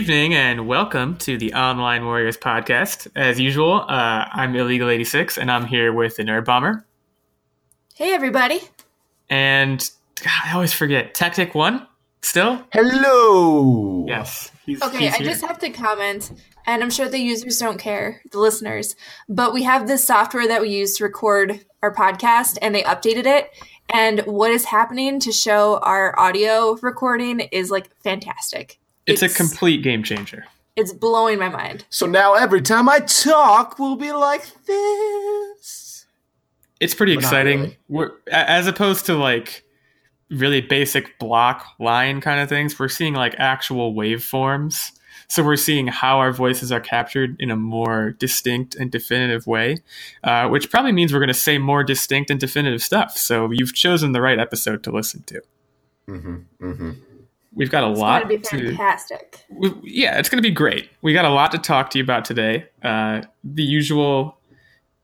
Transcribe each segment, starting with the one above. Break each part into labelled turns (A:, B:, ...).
A: Good evening and welcome to the Online Warriors podcast. As usual, uh, I'm Illegal86 and I'm here with the Nerd Bomber.
B: Hey, everybody.
A: And God, I always forget, Tactic One still?
C: Hello.
A: Yes. He's,
B: Okay,
A: he's
B: I just have to comment, and I'm sure the users don't care, the listeners, but we have this software that we use to record our podcast, and they updated it. And what is happening to show our audio recording is like fantastic.
A: It's, a complete game changer.
B: It's blowing my mind.
C: So now every time I talk, we'll be like this.
A: It's pretty
C: But
A: exciting.
C: really.
A: We're, as opposed to like really basic block line kind of things, we're seeing like actual waveforms. So we're seeing how our voices are captured in a more distinct and definitive way, uh, which probably means we're going to say more distinct and definitive stuff. So you've chosen the right episode to listen to.
C: Mm-hmm. Mm-hmm.
A: We've got a
B: It's
A: lot
B: going to be
A: to
B: fantastic.
A: we- yeah, it's going to be great. We got a lot to talk to you about today. Uh, the usual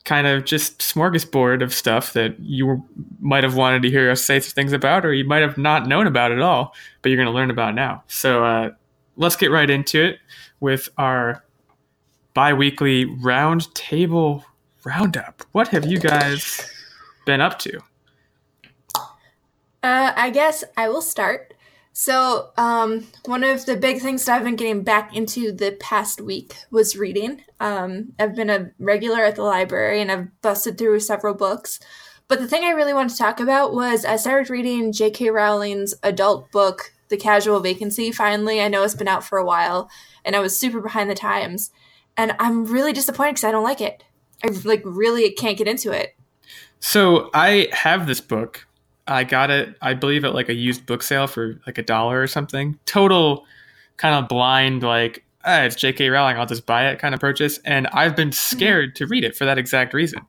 A: kind of just smorgasbord of stuff that you might have wanted to hear us say some things about, or you might have not known about at all, but you're going to learn about now. So uh, let's get right into it with our bi-weekly round table roundup. What have you guys been up to?
B: Uh, I guess I will start. So, um, one of the big things that I've been getting back into the past week was reading. Um, I've been a regular at the library and I've busted through several books. But the thing I really wanted to talk about was I started reading J.K. Rowling's adult book, The Casual Vacancy, finally. I know it's been out for a while and I was super behind the times. And I'm really disappointed because I don't like it. I like really can't get into it.
A: So I have this book. I got it, I believe, at like a used book sale for like a dollar or something. Total kind of blind, like, ah, it's J.K. Rowling, I'll just buy it kind of purchase. And I've been scared to read it for that exact reason.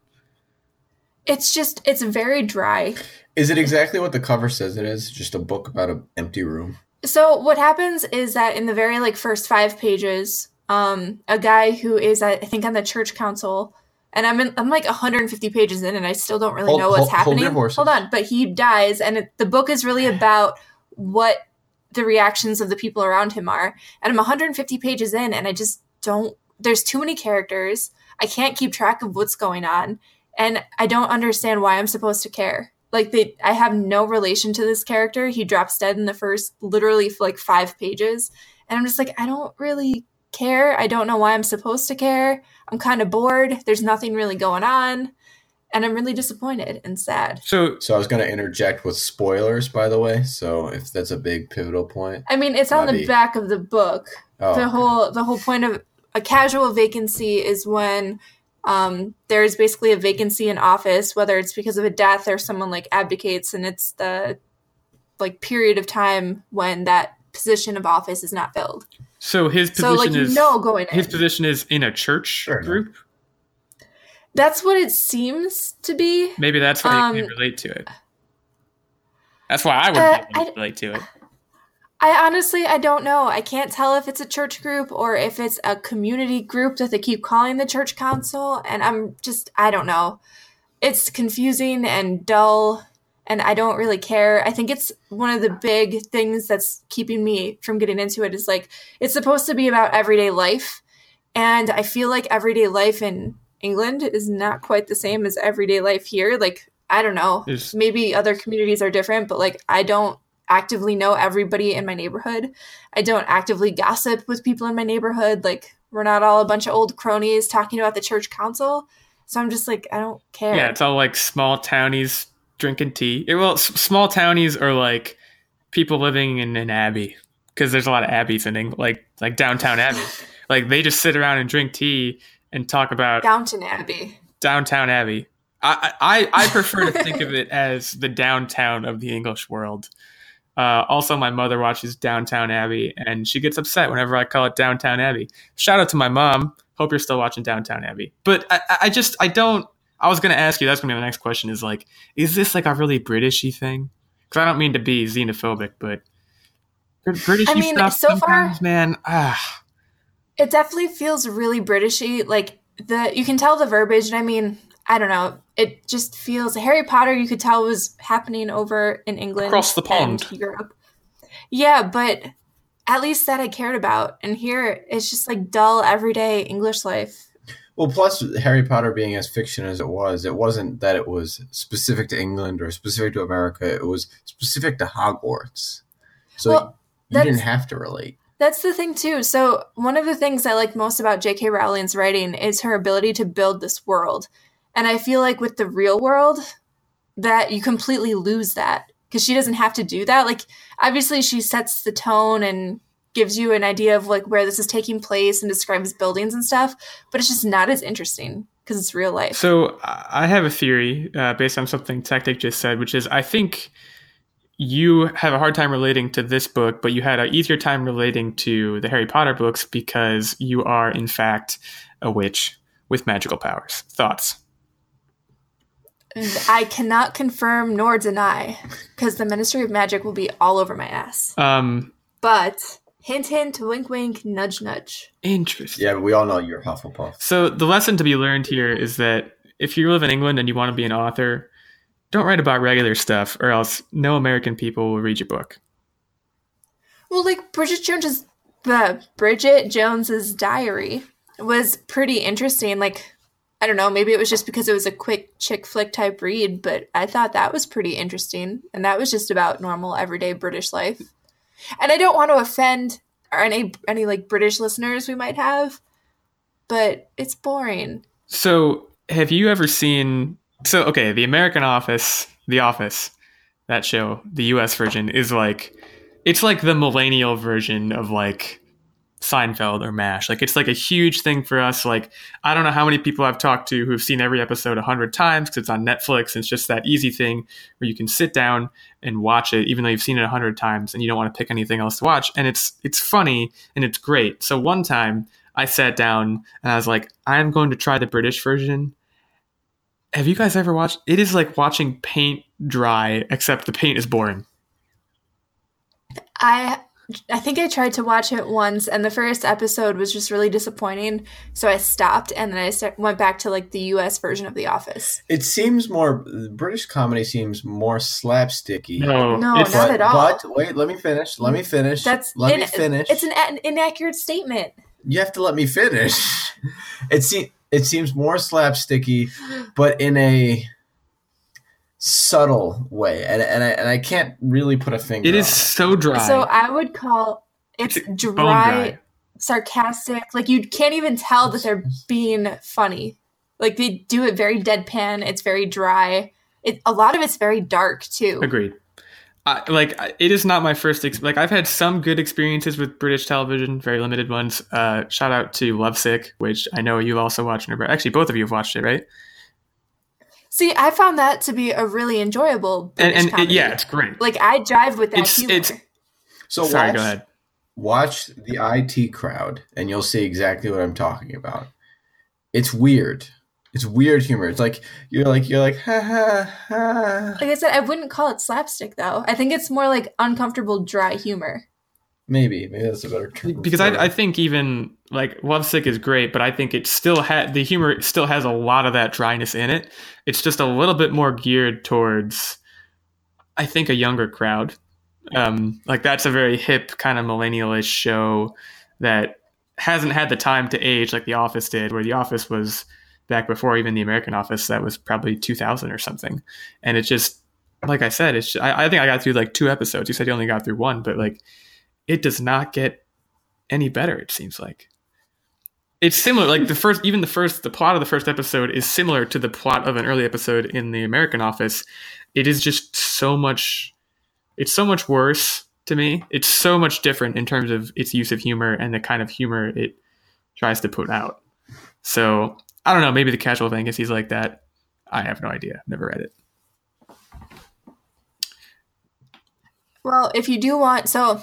B: It's just, it's very dry.
C: Is it exactly what the cover says it is? Just a book about an empty room.
B: So what happens is that in the very like first five pages, um, a guy who is I think on the church council, and I'm in, I'm like 150 pages in, and I still don't really
C: Hold-
B: know what's
C: hold- hold
B: happening.
C: horses.
B: Hold on, but he dies, and it, the book is really about what the reactions of the people around him are. And I'm 150 pages in, and I just don't. There's too many characters. I can't keep track of what's going on, and I don't understand why I'm supposed to care. Like they, I have no relation to this character. He drops dead in the first, literally like five pages, and I'm just like, I don't really care. I don't know why I'm supposed to care. I'm kind of bored. There's nothing really going on, and I'm really disappointed and sad.
A: So
C: So I was going to interject with spoilers, by the way. So if that's a big pivotal point.
B: I mean, it's on the
C: be.
B: back of the book.
C: Oh,
B: the
C: okay.
B: whole the whole point of a casual vacancy is when um, there's basically a vacancy in office, whether it's because of a death or someone like abdicates, and it's the like period of time when that position of office is not filled.
A: So his
B: So
A: position
B: like
A: is
B: know going in.
A: his position is in a church
C: Sure, no.
A: group.
B: That's what it seems to be.
A: Maybe that's why you
B: Um,
A: can relate to it. That's why I would
B: Uh,
A: be able to
B: I-
A: relate to it.
B: I honestly I don't know. I can't tell if it's a church group or if it's a community group that they keep calling the church council and I'm just I don't know. It's confusing and dull and I don't really care. I think it's one of the big things that's keeping me from getting into it is like it's supposed to be about everyday life and I feel like everyday life in England is not quite the same as everyday life here. Like I don't know
A: There's-
B: maybe other communities are different, but like I don't actively know everybody in my neighborhood. I don't actively gossip with people in my neighborhood. Like we're not all a bunch of old cronies talking about the church council. So I'm just like I don't care.
A: Yeah, it's all like small townies drinking tea. Eh, well, s- small townies are like people living in an abbey because there's a lot of abbeys in England, like like downtown Abbey. like they just sit around and drink tea and talk about
B: Downton Abbey.
A: downtown Abbey. I, I I prefer to think of it as the downtown of the English world. Uh, also, my mother watches Downtown Abbey, and she gets upset whenever I call it Downtown Abbey. Shout out to my mom. Hope you're still watching Downtown Abbey. But I, I- I just I don't. I was going to ask you. That's going to be my next question. Is like, is this like a really Britishy thing? Because I don't mean to be xenophobic, but Britishy
B: I mean,
A: stuff
B: so far-
A: man. Ah,
B: It definitely feels really Britishy. Like the you can tell the verbiage, and I mean, I don't know. It just feels Harry Potter. You could tell was happening over in England
A: Across the pond.
B: Europe. Yeah, but at least that I cared about. And here it's just like dull, everyday English life.
C: Well, plus Harry Potter being as fiction as it was, it wasn't that it was specific to England or specific to America. It was specific to Hogwarts. So
B: Well,
C: you didn't have to relate.
B: That's the thing too. So one of the things I like most about J.K. Rowling's writing is her ability to build this world, and I feel like with the real world, that you completely lose that because she doesn't have to do that. Like obviously she sets the tone and gives you an idea of like where this is taking place and describes buildings and stuff, but it's just not as interesting because it's real life.
A: So I have a theory uh, based on something Tactic just said, which is I think you have a hard time relating to this book, but you had an easier time relating to the Harry Potter books because you are, in fact, a witch with magical powers. Thoughts?
B: I cannot confirm nor deny because the Ministry of Magic will be all over my ass.
A: Um,
B: But hint, hint, wink, wink, nudge, nudge.
A: interesting.
C: Yeah, but we all know you're Hufflepuff.
A: So the lesson to be learned here is that if you live in England and you want to be an author, don't write about regular stuff, or else no American people will read your book.
B: Well, like Bridget Jones's the Bridget Jones's diary was pretty interesting. Like, I don't know, maybe it was just because it was a quick chick flick type read, but I thought that was pretty interesting, and that was just about normal everyday British life. And I don't want to offend or any any like British listeners we might have, but it's boring.
A: So, have you ever seen? So, okay, the American Office, The Office, that show, the U.S. version is like, it's like the millennial version of like Seinfeld or MASH. Like, it's like a huge thing for us. Like, I don't know how many people I've talked to who've seen every episode a hundred times because it's on Netflix. And it's just that easy thing where you can sit down and watch it, even though you've seen it a hundred times and you don't want to pick anything else to watch. And it's it's funny and it's great. So one time I sat down and I was like, I'm going to try the British version. Have you guys ever watched? It is like watching paint dry, except the paint is boring.
B: I I think I tried to watch it once, and the first episode was just really disappointing. So I stopped, and then I start, went back to like the U.S. version of The Office.
C: It seems more British comedy seems more slapsticky.
A: No,
B: No,
A: it's,
B: not
C: but,
B: at all.
C: But wait, let me finish. Let me finish.
B: That's
C: let
B: in-
C: me finish.
B: It's an an inaccurate statement.
C: you have to let me finish. It se- it seems more slapsticky, but in a subtle way, and and I, and I can't really put a finger.
A: it is
C: on
A: so dry.
B: So I would call it's
A: It's
B: dry,
A: dry.
B: sarcastic. Like you can't even tell that they're being funny. Like they do it very deadpan. It's very dry. It a lot of it's very dark too.
A: Agreed. I, like it is not my first ex- like I've had some good experiences with British television, very limited ones. Uh, shout out to Lovesick, which I know you've also watched. Actually, both of you have watched it, right?
B: See, I found that to be a really enjoyable
A: And,
B: British
A: and it,
B: comedy.
A: yeah, it's great.
B: like I jive with that
A: It's-
B: humor.
A: it's-
C: So
A: Sorry,
C: watch,
A: go ahead.
C: Watch the IT crowd, and you'll see exactly what I'm talking about. It's weird. It's weird humor. It's like you're like you're like ha ha ha.
B: like I said, I wouldn't call it slapstick though. I think it's more like uncomfortable, dry humor.
C: Maybe maybe that's a better term.
A: because. I, I think even like Lovesick is great, but I think it still had the humor still has a lot of that dryness in it. It's just a little bit more geared towards, I think, a younger crowd. Um, like that's a very hip kind of millennialish show that hasn't had the time to age like The Office did, where The Office was back before even the American Office. That was probably 2000 or something, and it just like I said, it's I, I think I got through like two episodes. You said you only got through one, but like it does not get any better it seems like. It's similar like the first even the first the plot of the first episode is similar to the plot of an early episode in the american office. It is just so much it's so much worse to me. It's so much different in terms of its use of humor and the kind of humor it tries to put out. So i don't know maybe the casual is he's like that i have no idea never read it.
B: Well, if you do want so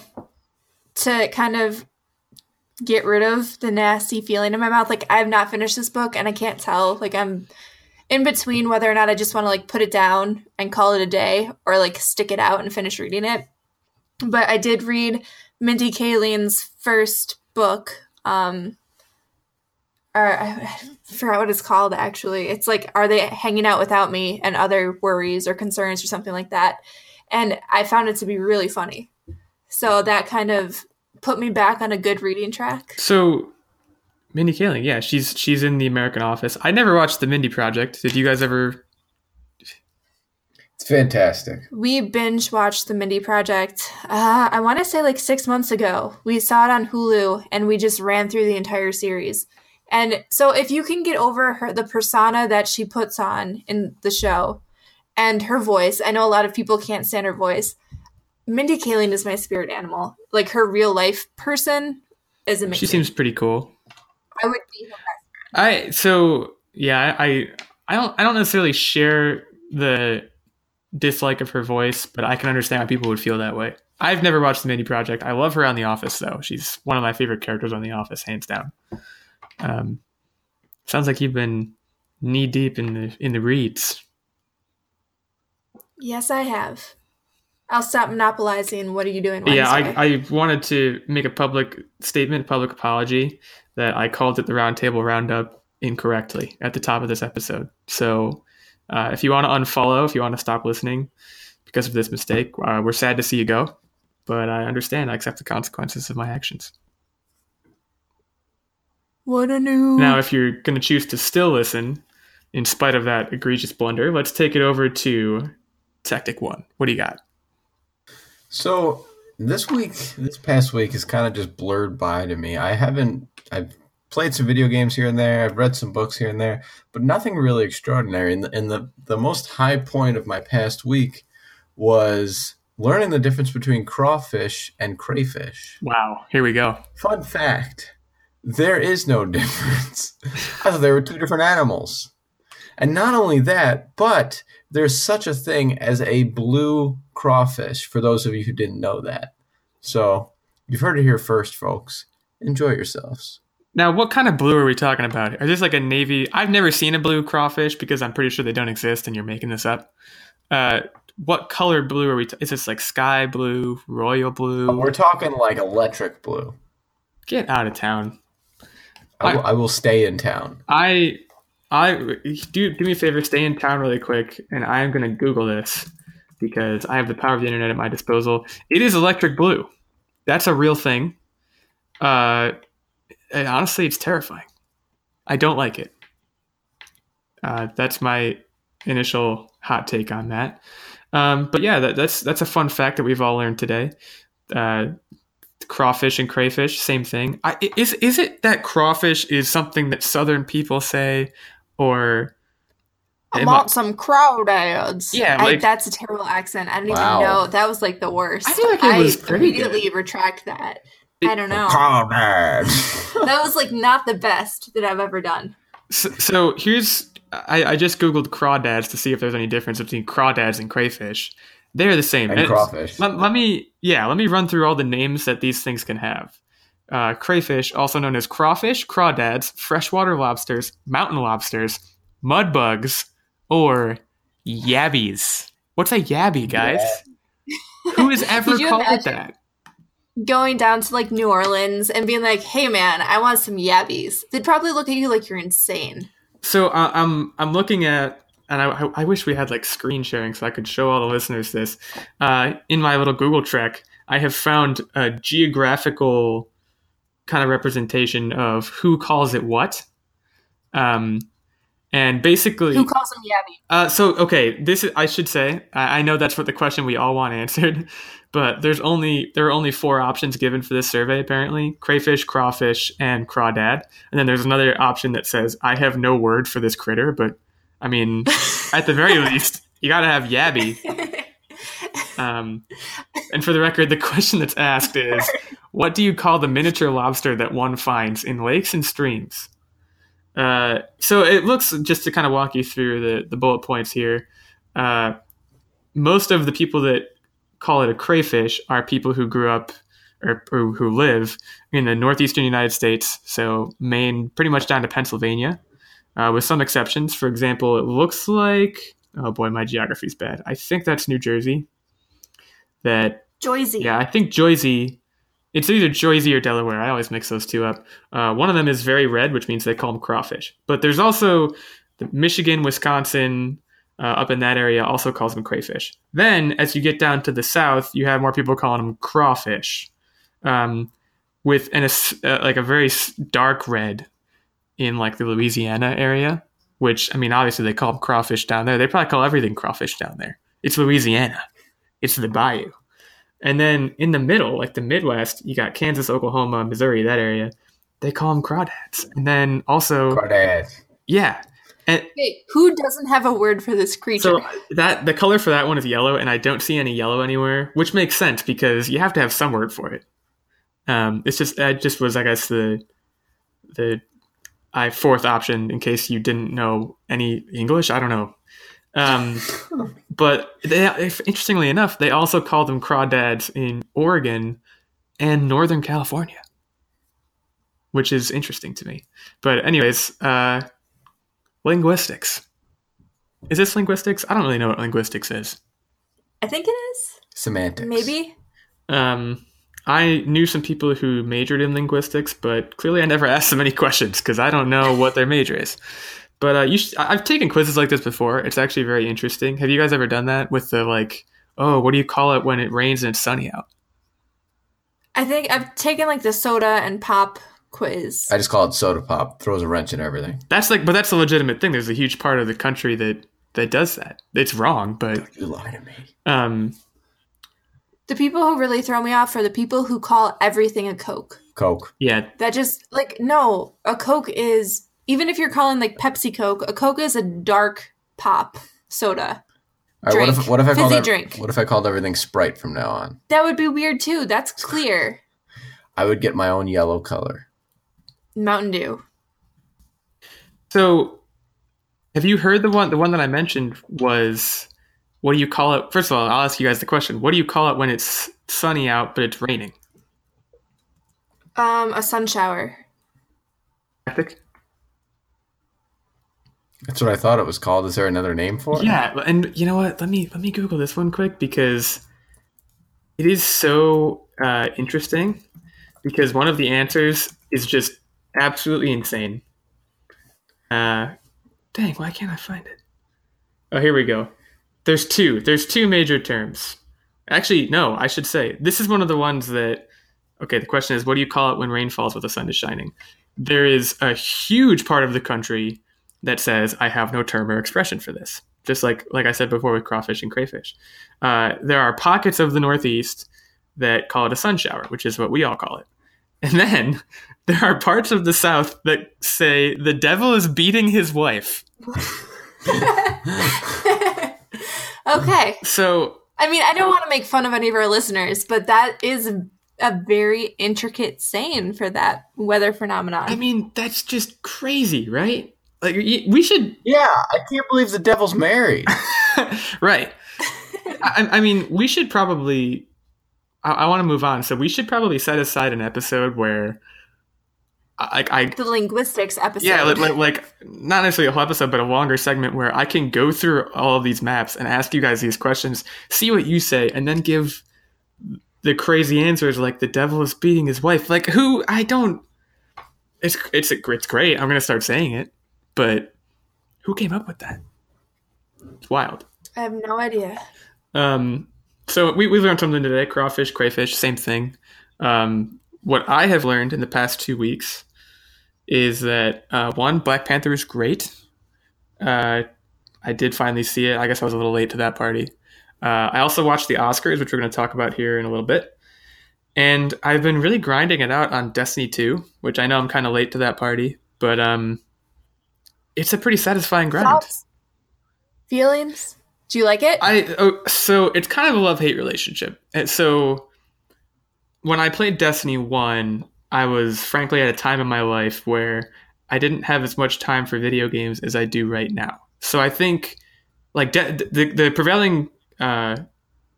B: to kind of get rid of the nasty feeling in my mouth, like I have not finished this book and I can't tell. Like I'm in between whether or not I just want to like put it down and call it a day or like stick it out and finish reading it. But I did read Mindy Kaling's first book. Um or I forgot what it's called actually. It's like Are They Hanging Out Without Me and Other Worries or Concerns or something like that and I found it to be really funny. So that kind of put me back on a good reading track.
A: So, Mindy Kaling, yeah, she's she's in the American Office. I never watched the Mindy Project. Did you guys ever?
C: It's fantastic.
B: We binge watched the Mindy Project. Uh, I want to say like six months ago. We saw it on Hulu, and we just ran through the entire series. And so, if you can get over her the persona that she puts on in the show, and her voice, I know a lot of people can't stand her voice. Mindy Kaling is my spirit animal. Like her real life person is amazing.
A: She seems pretty cool.
B: I would be her best.
A: I so yeah, I I don't I don't necessarily share the dislike of her voice, but I can understand why people would feel that way. I've never watched the Mindy Project. I love her on The Office though. She's one of my favorite characters on The Office, hands down. Um, sounds like you've been knee deep in the in the reads.
B: Yes, I have. I'll stop monopolizing. What are you doing? Wednesday?
A: Yeah, I, I wanted to make a public statement, public apology that I called it the Roundtable Roundup incorrectly at the top of this episode. So uh, if you want to unfollow, if you want to stop listening because of this mistake, uh, we're sad to see you go, but I understand. I accept the consequences of my actions.
B: What a new.
A: Now, if you're going to choose to still listen, in spite of that egregious blunder, let's take it over to Tactic One. What do you got?
C: So this week, this past week is kind of just blurred by to me. I haven't, I've played some video games here and there. I've read some books here and there, but nothing really extraordinary. And the, and the, the most high point of my past week was learning the difference between crawfish and crayfish.
A: Wow, here we go.
C: Fun fact there is no difference. I thought they were two different animals. And not only that, but there's such a thing as a blue crawfish, for those of you who didn't know that. So you've heard it here first, folks. Enjoy yourselves.
A: Now, what kind of blue are we talking about? Are this like a navy? I've never seen a blue crawfish because I'm pretty sure they don't exist, and you're making this up. Uh, what color blue are we? T- is this like sky blue, royal blue?
C: We're talking like electric blue.
A: Get out of town.
C: I will, I will stay in town.
A: I, I do do me a favor, stay in town really quick, and I am going to Google this because I have the power of the internet at my disposal. It is electric blue. That's a real thing. Uh, and honestly, it's terrifying. I don't like it. Uh, that's my initial hot take on that. Um, but yeah, that, that's that's a fun fact that we've all learned today. Uh, crawfish and crayfish, same thing. I, is is it that crawfish is something that Southern people say, or
B: I
A: am
B: want some crawdads.
A: Yeah,
B: I, that's a terrible accent. I don't
C: Wow.
B: even know. That was like the worst.
A: I feel like it was pretty
B: immediately retract that.
A: It-
B: I don't know.
C: Crawdad.
B: that was like not the best that I've ever done.
A: So, so here's I, I just googled crawdads to see if there's any difference between crawdads and crayfish. They're the same.
C: and
A: It's-
C: crawfish.
A: Let, let me yeah, let me run through all the names that these things can have. Uh, crayfish, also known as crawfish, crawdads, freshwater lobsters, mountain lobsters, mud bugs, or yabbies. What's a yabby, guys? Who has ever called it that?
B: Going down to like New Orleans and being like, "Hey man, I want some yabbies." They'd probably look at you like you're insane.
A: So uh, I'm I'm looking at, and I, I wish we had like screen sharing so I could show all the listeners this. Uh, in my little Google Trek, I have found a geographical kind of representation of who calls it what. Um, and basically,
B: Who calls them yabby?
A: uh, so okay, this is, I should say I, I know that's what the question we all want answered, but there's only there are only four options given for this survey apparently: crayfish, crawfish, and crawdad. And then there's another option that says I have no word for this critter, but I mean, at the very least, you got to have yabby. Um, and for the record, the question that's asked is, what do you call the miniature lobster that one finds in lakes and streams? Uh, so it looks just to kind of walk you through the, the bullet points here. Uh, most of the people that call it a crayfish are people who grew up or, or who live in the northeastern United States, so Maine, pretty much down to Pennsylvania, uh, with some exceptions. For example, it looks like oh boy, my geography's bad. I think that's New Jersey. That
B: Joyzy.
A: yeah, I think Jersey. It's either Jersey or Delaware. I always mix those two up. Uh, one of them is very red, which means they call them crawfish. But there's also the Michigan, Wisconsin, uh, up in that area also calls them crayfish. Then, as you get down to the south, you have more people calling them crawfish. Um, with an uh, like a very dark red in like the Louisiana area. Which I mean, obviously they call them crawfish down there. They probably call everything crawfish down there. It's Louisiana. It's the bayou. And then in the middle, like the Midwest, you got Kansas, Oklahoma, Missouri, that area. They call them crawdads. And then also
C: crawdads.
A: Yeah. And
B: Wait, who doesn't have a word for this creature?
A: So that the color for that one is yellow, and I don't see any yellow anywhere, which makes sense because you have to have some word for it. Um, it's just that just was I guess the the I fourth option in case you didn't know any English. I don't know. Um, but they, if, interestingly enough, they also call them crawdads in Oregon and Northern California, which is interesting to me. But anyways, uh, linguistics. Is this linguistics? I don't really know what linguistics is.
B: I think it is.
C: Semantics.
B: Maybe.
A: Um, I knew some people who majored in linguistics, but clearly I never asked them any questions because I don't know what their major is. But uh, you, should, I've taken quizzes like this before. It's actually very interesting. Have you guys ever done that with the like, oh, what do you call it when it rains and it's sunny out?
B: I think I've taken like the soda and pop quiz.
C: I just call it soda pop. Throws a wrench in everything.
A: That's like, but that's a legitimate thing. There's a huge part of the country that that does that. It's wrong, but
C: Don't you lie to me.
A: Um,
B: the people who really throw me off are the people who call everything a Coke.
C: Coke.
A: Yeah.
B: That just like no, a Coke is even if you're calling like Pepsi Coke, a Coke is a dark pop soda.
C: All right, what if what if I called
B: Fizzy
C: ev-
B: drink.
C: what if I called everything Sprite from now on?
B: That would be weird too. That's clear.
C: I would get my own yellow color.
B: Mountain Dew.
A: So, have you heard the one? The one that I mentioned was, what do you call it? First of all, I'll ask you guys the question: What do you call it when it's sunny out but it's raining?
B: Um, a sun shower.
A: Tactic?
C: That's what I thought it was called. Is there another name for it?
A: Yeah, and you know what? Let me let me Google this one quick because it is so uh, interesting. Because one of the answers is just absolutely insane. Uh, dang, why can't I find it? Oh, here we go. There's two. There's two major terms. Actually, no, I should say this is one of the ones that. Okay, the question is, what do you call it when rain falls with the sun is shining? There is a huge part of the country that says I have no term or expression for this. Just like like I said before with crawfish and crayfish, uh, there are pockets of the Northeast that call it a sun shower, which is what we all call it. And then there are parts of the South that say the devil is beating his wife.
B: okay.
A: So
B: I mean, I don't want to make fun of any of our listeners, but that is a very intricate saying for that weather phenomenon.
A: I mean, that's just crazy, right? Like we should
C: Yeah, I can't believe the devil's married.
A: right. I, I mean, we should probably. I, I want to move on, so we should probably set aside an episode where, uh, like, I
B: the linguistics episode.
A: yeah, like, like, like not necessarily a whole episode, but a longer segment where I can go through all of these maps and ask you guys these questions, see what you say, and then give the crazy answers like the devil is beating his wife. Like who? I don't. It's it's it's great. I'm gonna start saying it, but who came up with that? It's wild.
B: I have no idea.
A: Um, so we, we learned something today. Crawfish, crayfish, same thing. Um, what I have learned in the past two weeks is that uh, one, Black Panther is great. Uh, I did finally see it. I guess I was a little late to that party. Uh, I also watched the Oscars, which we're going to talk about here in a little bit. And I've been really grinding it out on Destiny 2, which I know I'm kind of late to that party, but um, it's a pretty satisfying grind.
B: Thoughts? Feelings? Do you like it?
A: I oh, so it's kind of a love hate relationship. And so when I played Destiny One, I was frankly at a time in my life where I didn't have as much time for video games as I do right now. So I think like de- the the prevailing uh,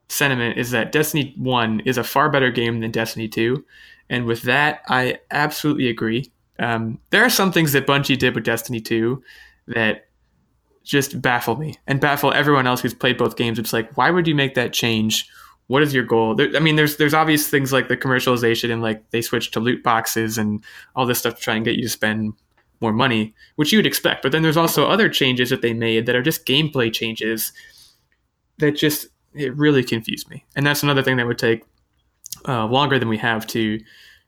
A: sentiment is that Destiny One is a far better game than Destiny Two, and with that, I absolutely agree. Um, there are some things that Bungie did with Destiny Two that just baffle me and baffle everyone else who's played both games. It's like, why would you make that change? What is your goal? There, I mean, there's there's obvious things like the commercialization and like they switched to loot boxes and all this stuff to try and get you to spend more money, which you would expect. But then there's also other changes that they made that are just gameplay changes that just it really confused me. And that's another thing that would take uh, longer than we have to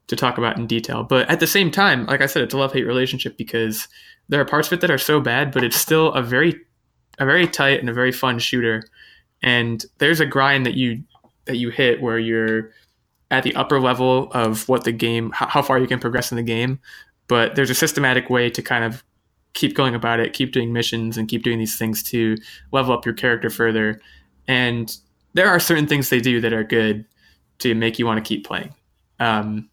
A: to talk about in detail. But at the same time, like I said, it's a love hate relationship because there are parts of it that are so bad, but it's still a very a very tight and a very fun shooter. And there's a grind that you that you hit where you're at the upper level of what the game how far you can progress in the game but there's a systematic way to kind of keep going about it keep doing missions and keep doing these things to level up your character further and there are certain things they do that are good to make you want to keep playing um,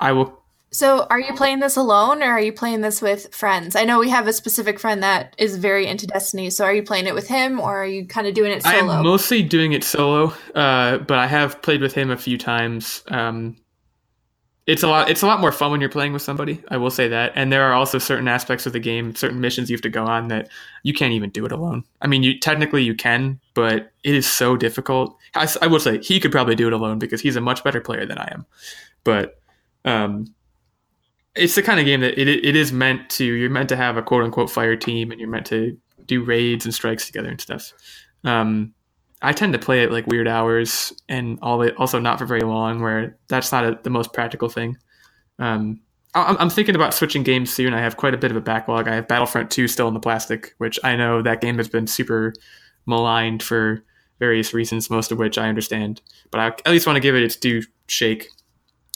A: i will
B: so, are you playing this alone or are you playing this with friends? I know we have a specific friend that is very into Destiny. So, are you playing it with him or are you kind of doing it solo?
A: I'm mostly doing it solo, uh, but I have played with him a few times. Um, it's a lot. It's a lot more fun when you're playing with somebody. I will say that. And there are also certain aspects of the game, certain missions you have to go on that you can't even do it alone. I mean, you technically you can, but it is so difficult. I, I will say he could probably do it alone because he's a much better player than I am. But um, it's the kind of game that it, it is meant to you're meant to have a quote unquote fire team and you're meant to do raids and strikes together and stuff. Um, i tend to play it like weird hours and all it, also not for very long where that's not a, the most practical thing. Um, I, i'm thinking about switching games soon. I have quite a bit of a backlog. I have battlefront 2 still in the plastic which i know that game has been super maligned for various reasons most of which i understand but i at least want to give it its due shake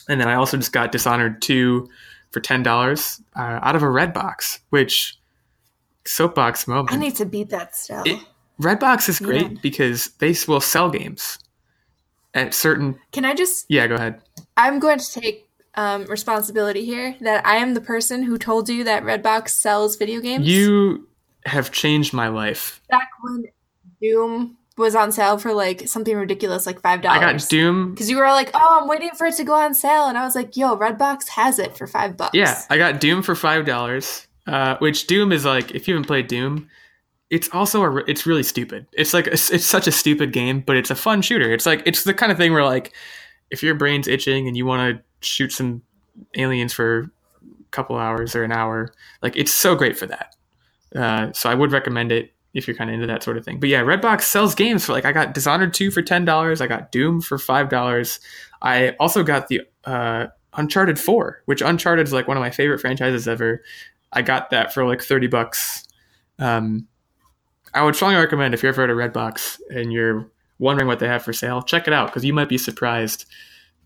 A: and then i also just got dishonored 2 for ten dollars uh, out of a Redbox, which soapbox moment.
B: I need to beat that still. It,
A: Redbox is great yeah. because they will sell games at certain.
B: Can I just?
A: Yeah, go ahead.
B: I'm going to take um, responsibility here that I am the person who told you that Redbox sells video games.
A: You have changed my life.
B: Back when Doom was on sale for like something ridiculous, like five dollars.
A: I got Doom
B: because you were like, "Oh, I'm waiting for it to go on sale," and I was like, "Yo, Redbox has it for five bucks."
A: Yeah, I got Doom for five dollars. Uh, which Doom is like, if you haven't played Doom, it's also a, it's really stupid. It's like it's, it's such a stupid game, but it's a fun shooter. It's like it's the kind of thing where like, if your brain's itching and you want to shoot some aliens for a couple hours or an hour, like it's so great for that. Uh, so I would recommend it if you're kind of into that sort of thing. But yeah, Redbox sells games for like I got Dishonored 2 for $10, I got Doom for $5. I also got the uh, Uncharted 4, which Uncharted is like one of my favorite franchises ever. I got that for like 30 bucks. Um, I would strongly recommend if you're ever at a Redbox and you're wondering what they have for sale, check it out because you might be surprised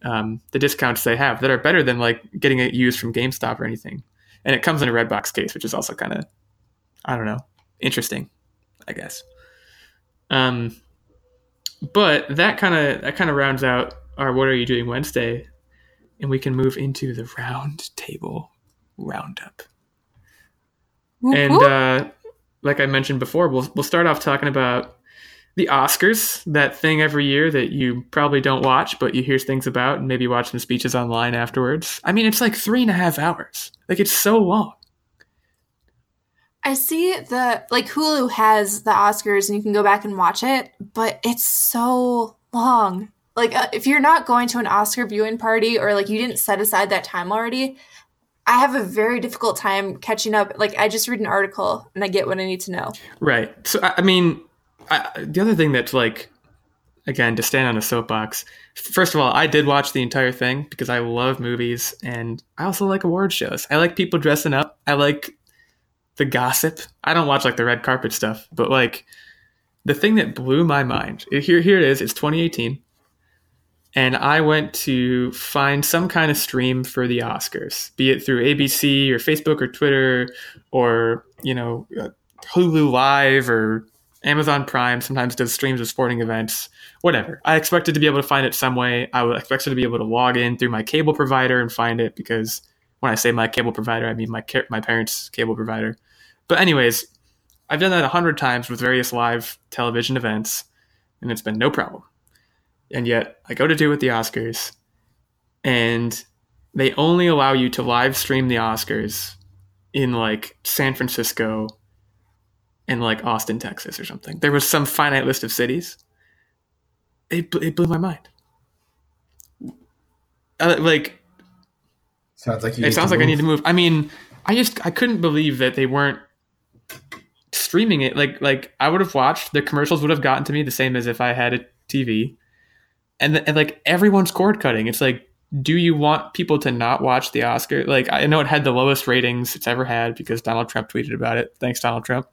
A: um, the discounts they have that are better than like getting it used from GameStop or anything. And it comes in a Redbox case, which is also kind of, I don't know, interesting. I guess. Um, but that kind of that kind of rounds out our "What Are You Doing Wednesday," and we can move into the round table roundup. And uh, like I mentioned before, we'll we'll start off talking about the Oscars, that thing every year that you probably don't watch, but you hear things about and maybe watch some speeches online afterwards. I mean, it's like three and a half hours. Like it's so long.
B: I see the like Hulu has the Oscars and you can go back and watch it, but it's so long. Like uh, if you're not going to an Oscar viewing party or like you didn't set aside that time already, I have a very difficult time catching up. Like I just read an article and I get what I need to know.
A: Right. So I mean, I, the other thing that's like again to stand on a soapbox. First of all, I did watch the entire thing because I love movies and I also like award shows. I like people dressing up. I like the gossip. I don't watch like the red carpet stuff, but like the thing that blew my mind. Here, here it is. It's 2018, and I went to find some kind of stream for the Oscars, be it through ABC or Facebook or Twitter or you know uh, Hulu Live or Amazon Prime. Sometimes does streams of sporting events. Whatever. I expected to be able to find it some way. I expected to be able to log in through my cable provider and find it because when I say my cable provider, I mean my my parents' cable provider. But anyways, I've done that a hundred times with various live television events, and it's been no problem. And yet, I go to do with the Oscars, and they only allow you to live stream the Oscars in like San Francisco and like Austin, Texas, or something. There was some finite list of cities. It it blew my mind. Uh, like,
C: sounds like
A: it sounds like move. I need to move. I mean, I just I couldn't believe that they weren't streaming it like like I would have watched the commercials would have gotten to me the same as if I had a TV, and, the, and like everyone's cord cutting. It's like do you want people to not watch the Oscar? Like, I know it had the lowest ratings it's ever had because Donald Trump tweeted about it. Thanks, Donald Trump.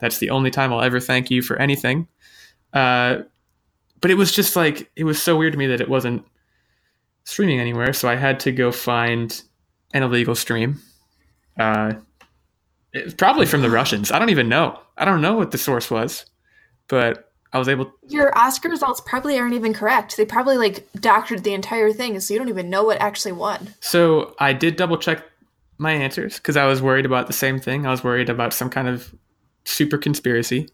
A: That's the only time I'll ever thank you for anything. Uh, but it was just like it was so weird to me that it wasn't streaming anywhere. So I had to go find an illegal stream. Uh, it's probably from the Russians. I don't even know. I don't know what the source was, but I was able.
B: Your Oscar results probably aren't even correct. They probably like doctored the entire thing, so you don't even know what actually won.
A: So I did double check my answers because I was worried about the same thing. I was worried about some kind of super conspiracy,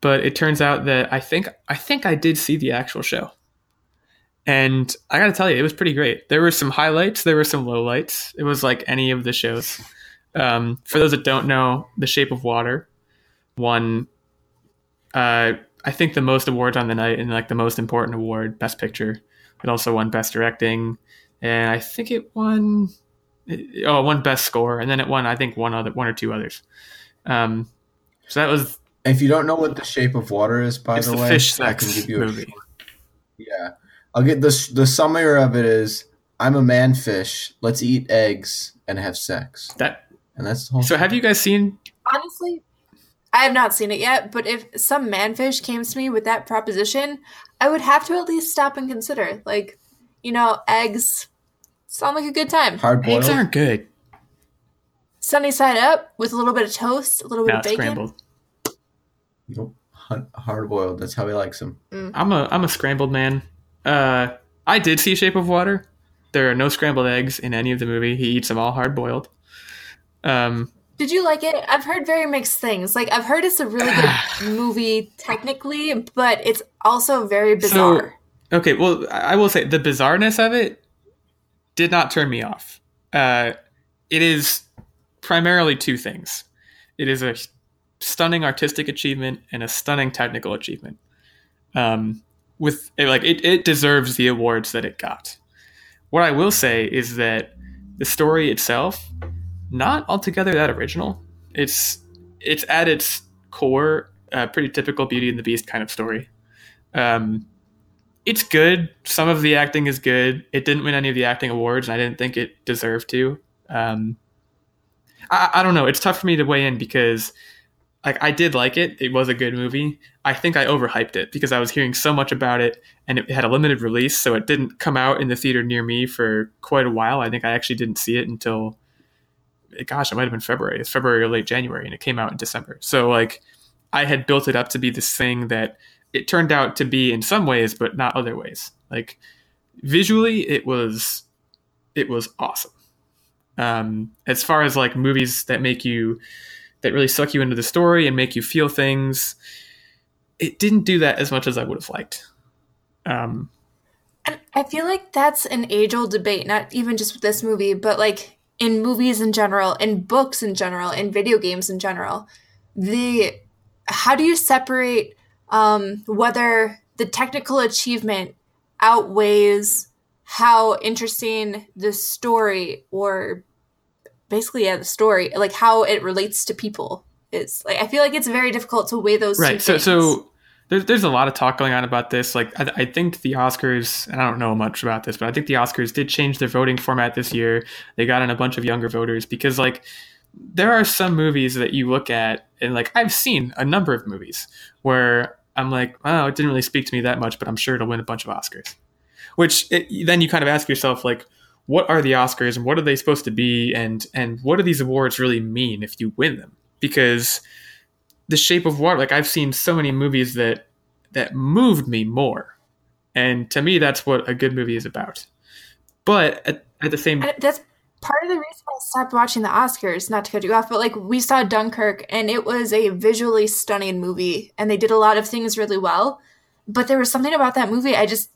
A: but it turns out that I think I think I did see the actual show. And I got to tell you, it was pretty great. There were some highlights, there were some lowlights. It was like any of the shows. Um, for those that don't know, The Shape of Water won, uh, I think, the most awards on the night and like the most important award, Best Picture. It also won Best Directing, and I think it won. oh, it won Best Score, and then it won, I think, one other, one or two others. Um, so that was.
C: If you don't know what The Shape of Water is, by the,
A: the
C: way,
A: fish
C: I can give you a
A: movie.
C: Yeah. I'll get this the summary of it is I'm a man fish, let's eat eggs and have sex.
A: That.
C: And that's the whole
A: So have you guys seen?
B: Honestly, I have not seen it yet, but if some manfish came to me with that proposition, I would have to at least stop and consider. Like, you know, eggs sound like a good time.
C: hard boiled.
A: Eggs aren't good.
B: Sunny side up with a little bit of toast, a little bit
A: No,
B: of bacon.
A: scrambled.
C: Nope. Hard boiled. That's how he likes them.
A: I'm a I'm a scrambled man. Uh, I did see Shape of Water. There are no scrambled eggs in any of the movie. He eats them all hard boiled. Um,
B: Did you like it? I've heard very mixed things. Like I've heard it's a really good movie technically, but it's also very bizarre.
A: okay, well, I I will say the bizarreness of it did not turn me off. Uh, it is primarily two things. It is a stunning artistic achievement and a stunning technical achievement. Um, with like it, it deserves the awards that it got. What I will say is that the story itself, not altogether that original. It's it's at its core a pretty typical Beauty and the Beast kind of story. Um, it's good. Some of the acting is good. It didn't win any of the acting awards, and I didn't think it deserved to. Um, I, I don't know. It's tough for me to weigh in because like I did like it. It was a good movie. I think I overhyped it because I was hearing so much about it and it had a limited release, so it didn't come out in the theater near me for quite a while. I think I actually didn't see it until gosh, it might have been February. It's February or late January and it came out in December. So like I had built it up to be this thing that it turned out to be in some ways but not other ways. Like visually it was it was awesome. Um as far as like movies that make you that really suck you into the story and make you feel things. It didn't do that as much as I would have liked. Um,
B: And I feel like that's an age old debate, not even just with this movie, but like in movies in general, in books in general, in video games in general. The how do you separate um, whether the technical achievement outweighs how interesting the story or basically yeah the story like how it relates to people is like i feel like it's very difficult to weigh those two
A: right. So,
B: things.
A: so there's there's a lot of talk going on about this. Like, I, I think the Oscars, and I don't know much about this, but I think the Oscars did change their voting format this year. They got in a bunch of younger voters because, like, there are some movies that you look at, and like I've seen a number of movies where I'm like, oh, it didn't really speak to me that much, but I'm sure it'll win a bunch of Oscars. Which it, then you kind of ask yourself, like, what are the Oscars and what are they supposed to be, and and what do these awards really mean if you win them? Because the Shape of Water, like I've seen so many movies that that moved me more, and to me, that's what a good movie is about. But at, at the same,
B: that's part of the reason I stopped watching the Oscars, not to cut you off, but like we saw Dunkirk and it was a visually stunning movie and they did a lot of things really well. But there was something about that movie I just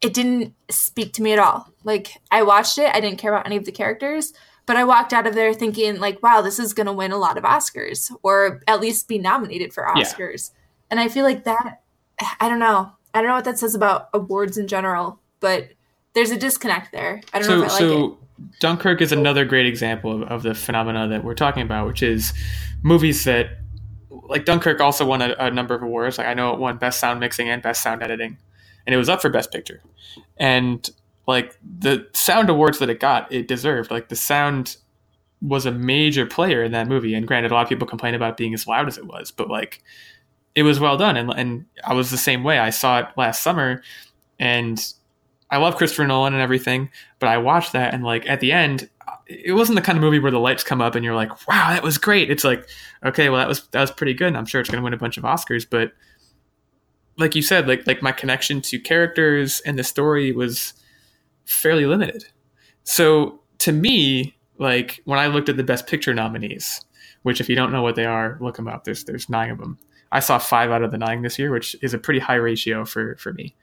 B: it didn't speak to me at all. Like I watched it, I didn't care about any of the characters, but I walked out of there thinking like, wow, this is gonna win a lot of Oscars or at least be nominated for
A: Yeah.
B: Oscars. And I feel like that I don't know. I don't know what that says about awards in general, but there's a disconnect there. I don't know
A: so
B: if I like it.
A: so Dunkirk is another great example of, of the phenomena that we're talking about, which is movies that like Dunkirk also won a, a number of awards. Like I know it won Best Sound Mixing and Best Sound Editing, and it was up for Best Picture. And like the sound awards that it got, it deserved. Like the sound was a major player in that movie. And granted, a lot of people complain about being as loud as it was, but like it was well done. And, and I was the same way. I saw it last summer and I love Christopher Nolan and everything, but I watched that and like at the end, it wasn't the kind of movie where the lights come up and you're like, wow, that was great. It's like, okay, well that was, that was pretty good. And I'm sure it's going to win a bunch of Oscars, but like you said, like, like my connection to characters and the story was fairly limited. So to me, like when I looked at the best picture nominees, which if you don't know what they are, look them up. There's, there's nine of them. I saw five out of the nine this year, which is a pretty high ratio for, for me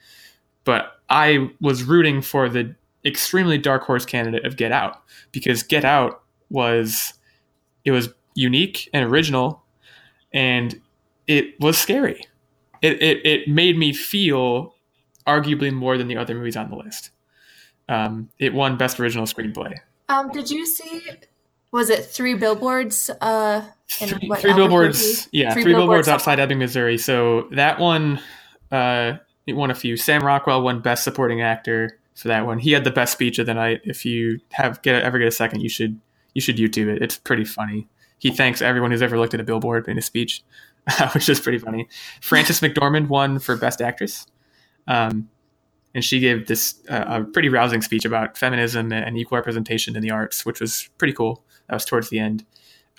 A: but I was rooting for the extremely dark horse candidate of Get Out because Get Out was it was unique and original and it was scary. It, it, it made me feel arguably more than the other movies on the list. Um, it won Best Original Screenplay.
B: Um, did you see? Was it three billboards? Uh,
A: three, what, three billboards. Yeah, three, three billboards, billboards outside Ebbing, Missouri. So that one, uh, he won a few. Sam Rockwell won Best Supporting Actor for that one. He had the best speech of the night. If you have get ever get a second, you should you should YouTube it. It's pretty funny. He thanks everyone who's ever looked at a billboard in his speech, which is pretty funny. Frances McDormand won for Best Actress, um, and she gave this uh, a pretty rousing speech about feminism and equal representation in the arts, which was pretty cool. That was towards the end.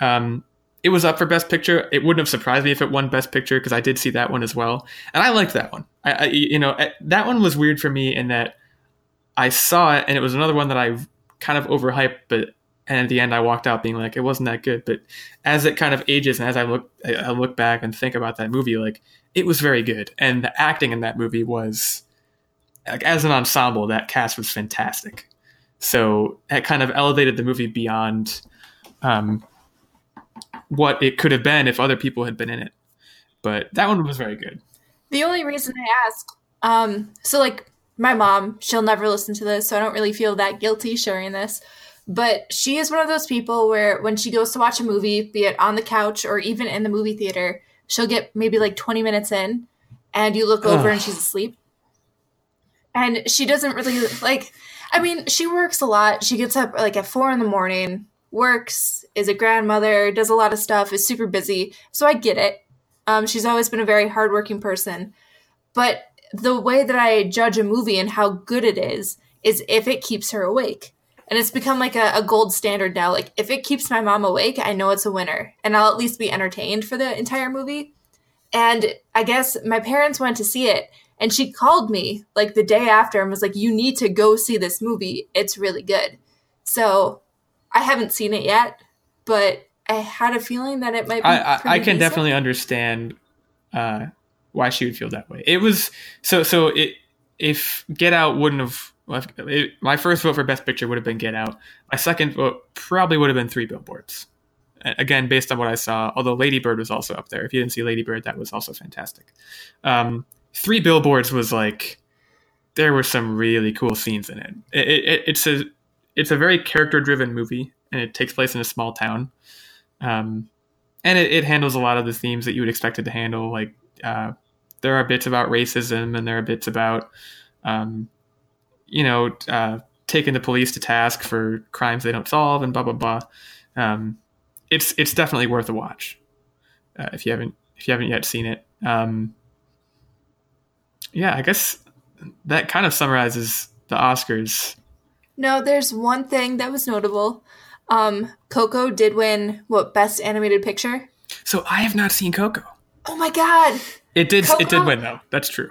A: Um, it was up for best picture. It wouldn't have surprised me if it won best picture because I did see that one as well, and I liked that one. I, I, you know that one was weird for me in that I saw it and it was another one that I kind of overhyped, but and at the end I walked out being like it wasn't that good. But as it kind of ages and as I look I look back and think about that movie, like it was very good, and the acting in that movie was like as an ensemble that cast was fantastic. So it kind of elevated the movie beyond. Um, what it could have been if other people had been in it. But that one was very good.
B: The only reason I ask, um, so like my mom, she'll never listen to this, so I don't really feel that guilty sharing this. But she is one of those people where when she goes to watch a movie, be it on the couch or even in the movie theater, she'll get maybe like 20 minutes in and you look over Ugh. and she's asleep. And she doesn't really like, I mean, she works a lot. She gets up like at four in the morning, works, is a grandmother, does a lot of stuff, is super busy. So I get it. Um, she's always been a very hardworking person. But the way that I judge a movie and how good it is is if it keeps her awake. And it's become like a, a, gold standard now. Like if it keeps my mom awake, I know it's a winner. And I'll at least be entertained for the entire movie. And I guess my parents went to see it and she called me like the day after and was like, You need to go see this movie. It's really good. So I haven't seen it yet, but I had a feeling that it might be.
A: I, I, I can decent. definitely understand uh, why she would feel that way. It was so so. It if Get Out wouldn't have it, my first vote for Best Picture would have been Get Out. My second vote probably would have been Three Billboards. Again, based on what I saw, although Lady Bird was also up there. If you didn't see Lady Bird, that was also fantastic. Um, Three Billboards was like there were some really cool scenes in it. it, it it's a it's a very character driven movie and it takes place in a small town. Um, and it, it, handles a lot of the themes that you would expect it to handle. Like uh, there are bits about racism and there are bits about, um, you know, uh, taking the police to task for crimes they don't solve and blah blah blah. Um, it's it's definitely worth a watch uh, if you haven't if you haven't yet seen it. Um, yeah, I guess that kind of summarizes the Oscars.
B: No, there's one thing that was notable. Um, Coco did win what best animated picture.
A: So I have not seen Coco.
B: Oh my god!
A: It did. Coco? It did win though. That's true.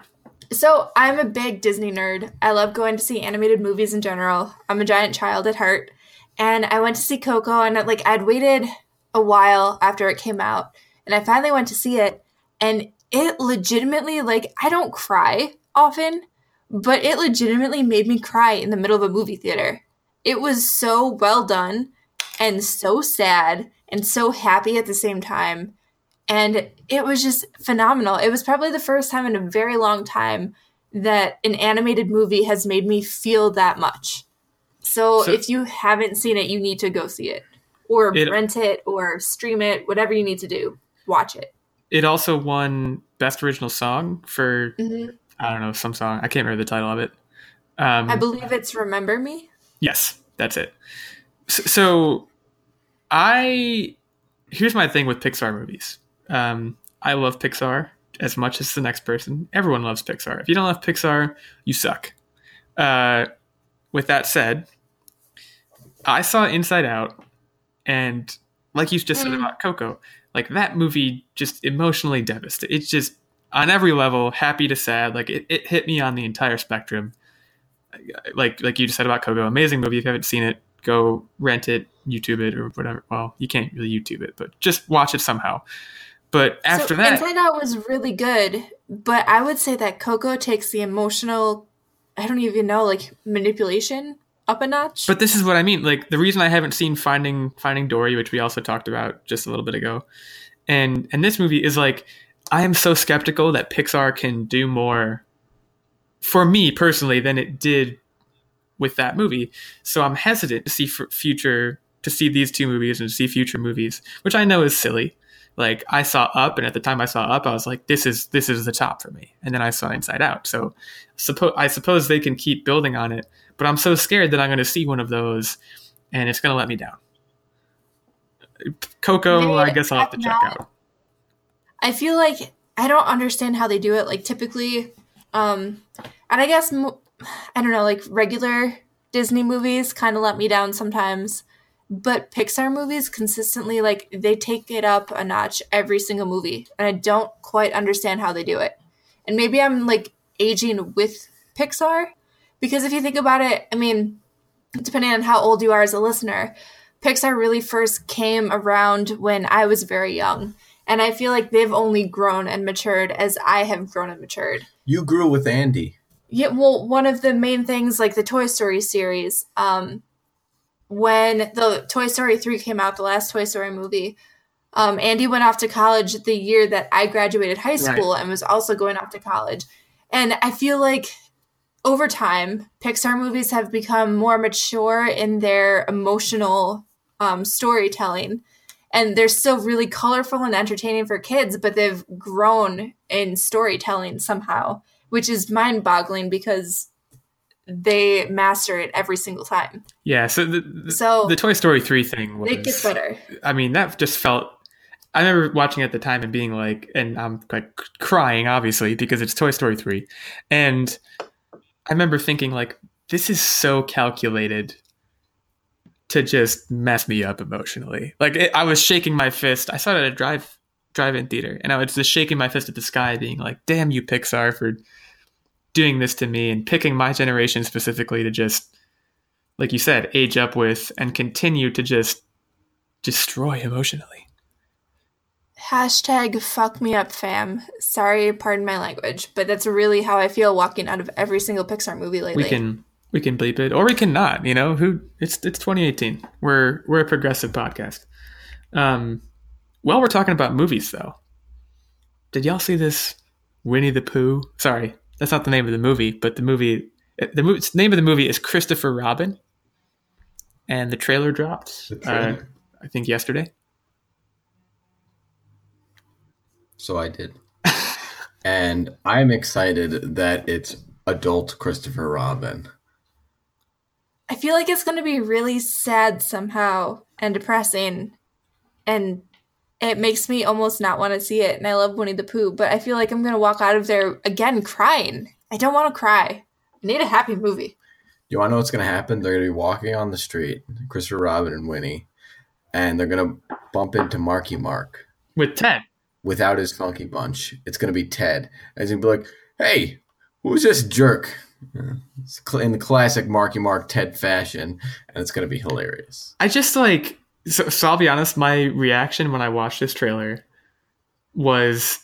B: So I'm a big Disney nerd. I love going to see animated movies in general. I'm a giant child at heart, and I went to see Coco, and like I'd waited a while after it came out, and I finally went to see it, and it legitimately like I don't cry often, but it legitimately made me cry in the middle of a movie theater. It was so well done and so sad and so happy at the same time. And it was just phenomenal. It was probably the first time in a very long time that an animated movie has made me feel that much. So, so if you haven't seen it, you need to go see it or it, rent it or stream it, whatever you need to do. Watch it.
A: It also won Best Original Song for mm-hmm. I don't know some song. I can't remember the title of it. Um,
B: I believe it's Remember Me.
A: Yes, that's it. So, so I here's my thing with Pixar movies. Um, I love Pixar as much as the next person. Everyone loves Pixar. If you don't love Pixar, you suck. Uh, with that said, I saw Inside Out, and like you just said
B: Mm.
A: about Coco, like that movie just emotionally devastated. It's just on every level, happy to sad. Like it, it hit me on the entire spectrum. Like like you just said about Coco, amazing movie. If you haven't seen it, go rent it, YouTube it, or whatever. Well, you can't really YouTube it, but just watch it somehow. But after
B: so
A: that,
B: Inside Out was really good, but I would say that Coco takes the emotional, I don't even know, like manipulation up a notch.
A: But this is what I mean. Like the reason I haven't seen Finding Finding Dory, which we also talked about just a little bit ago, and and this movie is like I am so skeptical that Pixar can do more for me personally than it did with that movie. So I'm hesitant to see future to see these two movies and to see future movies, which I know is silly. Like I saw Up, and at the time I saw Up, I was like, "This is this is the top for me." And then I saw Inside Out. So, suppo- I suppose they can keep building on it, but I'm so scared that I'm going to see one of those, and it's going to let me down. Coco,
B: Maybe
A: I guess I'll have to check
B: not-
A: out.
B: I feel like I don't understand how they do it. Like typically, um, and I guess I don't know, like regular Disney movies kind of let me down sometimes, but Pixar movies consistently like they take it up a notch every single movie, and I don't quite understand how they do it. And maybe I'm like aging with Pixar because if you think about it, I mean, depending on how old you are as a listener, Pixar really first came around when I was very young. And I feel like they've only grown and matured as I have grown and matured.
C: You grew with Andy.
B: Yeah, well, one of the main things, like the Toy Story series, um, when the Toy Story 3 came out, the last Toy Story movie, um, Andy went off to college the year that I graduated high school and was also going off to college. And I feel like over time, Pixar movies have become more mature in their emotional um, storytelling. And they're still really colorful and entertaining for kids, but they've grown in storytelling somehow, which is mind boggling because they master it every single time.
A: Yeah, so the the,
B: So
A: the Toy Story three thing was
B: it gets better.
A: I mean, that just felt. I remember watching it at the time and being like, and I'm like crying, obviously, because it's Toy Story 3. And I remember thinking, like, this is so calculated to just mess me up emotionally. Like, it, I was shaking my fist. I saw it at a drive drive-in theater, and I was just shaking my fist at the sky, being like, damn you, Pixar, for doing this to me and picking my generation specifically to just, like you said, age up with and continue to just destroy emotionally.
B: Hashtag fuck me up, fam. Sorry, pardon my language, but that's really how I feel walking out of every single Pixar movie lately.
A: we can we can bleep it or we can not you know? Who it's it's 2018 we're we're a progressive podcast. Um while we're talking about movies though did y'all see this winnie the pooh? Sorry that's not the name of the movie but the movie the movie, name of the movie is christopher robin and the trailer dropped
C: The
A: uh, i think yesterday
C: So I did. and I'm excited that it's adult Christopher Robin.
B: I feel like it's going to be really sad somehow and depressing, and it makes me almost not want to see it. And I love Winnie the Pooh, but I feel like I'm going to walk out of there again crying. I don't want to cry. I need a happy movie.
C: You want to know what's going to happen? They're going to be walking on the street, Christopher Robin and Winnie, and they're going to bump into Marky Mark
A: with ted
C: without his funky bunch. It's going to be Ted. And he's going to be like, hey, who's this jerk? In the classic Marky Mark Ted fashion, and it's going to be hilarious.
A: I just like so, so I'll be honest, my reaction when I watched this trailer was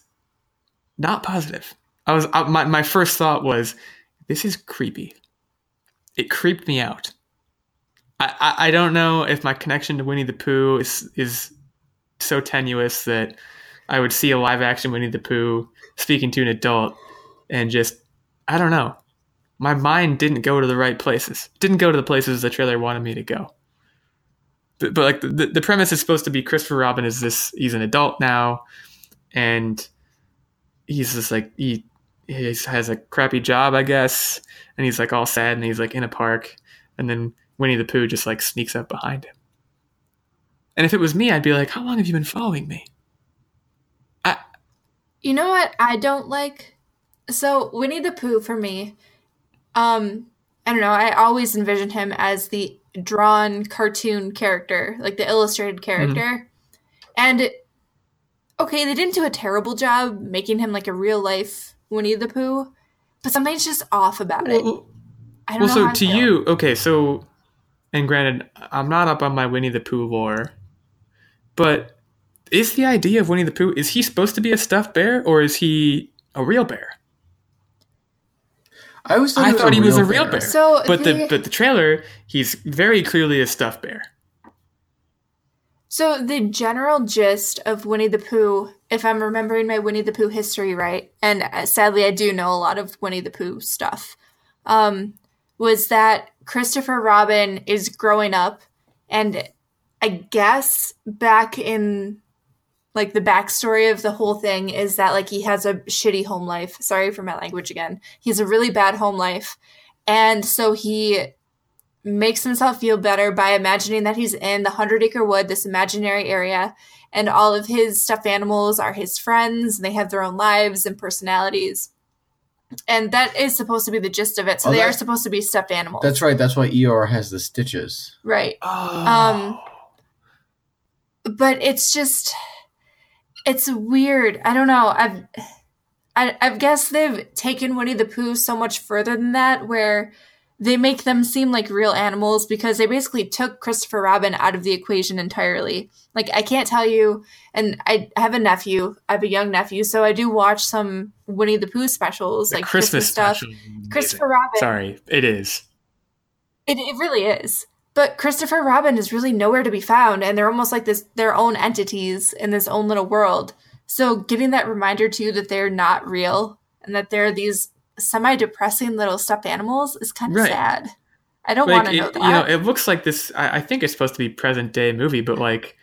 A: not positive. I was I, my my first thought was this is creepy. It creeped me out. I, I, I don't know if my connection to Winnie the Pooh is is so tenuous that I would see a live action Winnie the Pooh speaking to an adult and just I don't know. My mind didn't go to the right places. Didn't go to the places the trailer wanted me to go but, but like the, the premise is supposed to be Christopher Robin is this he's an adult now and he's just like he he has a crappy job, I guess, and he's like all sad and he's like in a park, and then Winnie the Pooh just like sneaks up behind him. And if it was me, I'd be like, "How long have you been following me?"
B: You know what I don't like? So Winnie the Pooh for me, um, I don't know. I always envisioned him as the drawn cartoon character, like the illustrated character, and okay, they didn't do a terrible job making him like a real life Winnie the Pooh, but something's just off about it.
A: well,
B: I don't
A: well,
B: know.
A: so to
B: feel.
A: you, okay, so, and granted, I'm not up on my Winnie the Pooh lore, but is the idea of Winnie the Pooh is he supposed to be a stuffed bear or is he a real bear?
C: I always thought
A: I
C: he was
A: thought
C: a
A: he was
C: real
A: a real
C: bear.
A: bear.
B: So
A: But the
B: the-
A: but the trailer, he's very clearly a stuffed bear.
B: So the general gist of Winnie the Pooh, if I'm remembering my Winnie the Pooh history right, and uh, sadly I do know a lot of Winnie the Pooh stuff, um, was that Christopher Robin is growing up, and I guess back in like the backstory of the whole thing is that like he has a shitty home life. Sorry for my language again. He has a really bad home life, and so he makes himself feel better by imagining that he's in the Hundred Acre Wood, this imaginary area, and all of his stuffed animals are his friends, and they have their own lives and personalities. And that is supposed to be the gist of it. So
C: Oh,
B: they are supposed to be stuffed animals.
C: That's right. That's why Eeyore has the stitches.
B: right.
A: Oh.
B: Um, But it's just it's weird. I don't know. I've I, I guess they've taken Winnie the Pooh so much further than that, where they make them seem like real animals because they basically took Christopher Robin out of the equation entirely. Like I can't tell you, and I have a nephew. I have a young nephew, so I do watch some Winnie the Pooh specials,
A: the
B: like
A: Christmas,
B: stuff.
A: is amazing.
B: Christopher Robin.
A: Sorry, it is.
B: It, it really is. But Christopher Robin is really nowhere to be found, and they're almost like this their own entities in this own little world. So getting that reminder too that they're not real and that they're these semi depressing little stuffed animals is kind of
A: Right.
B: sad. I don't
A: Like
B: want to know that.
A: you know, it looks like this. I, I think it's supposed to be present day movie, but like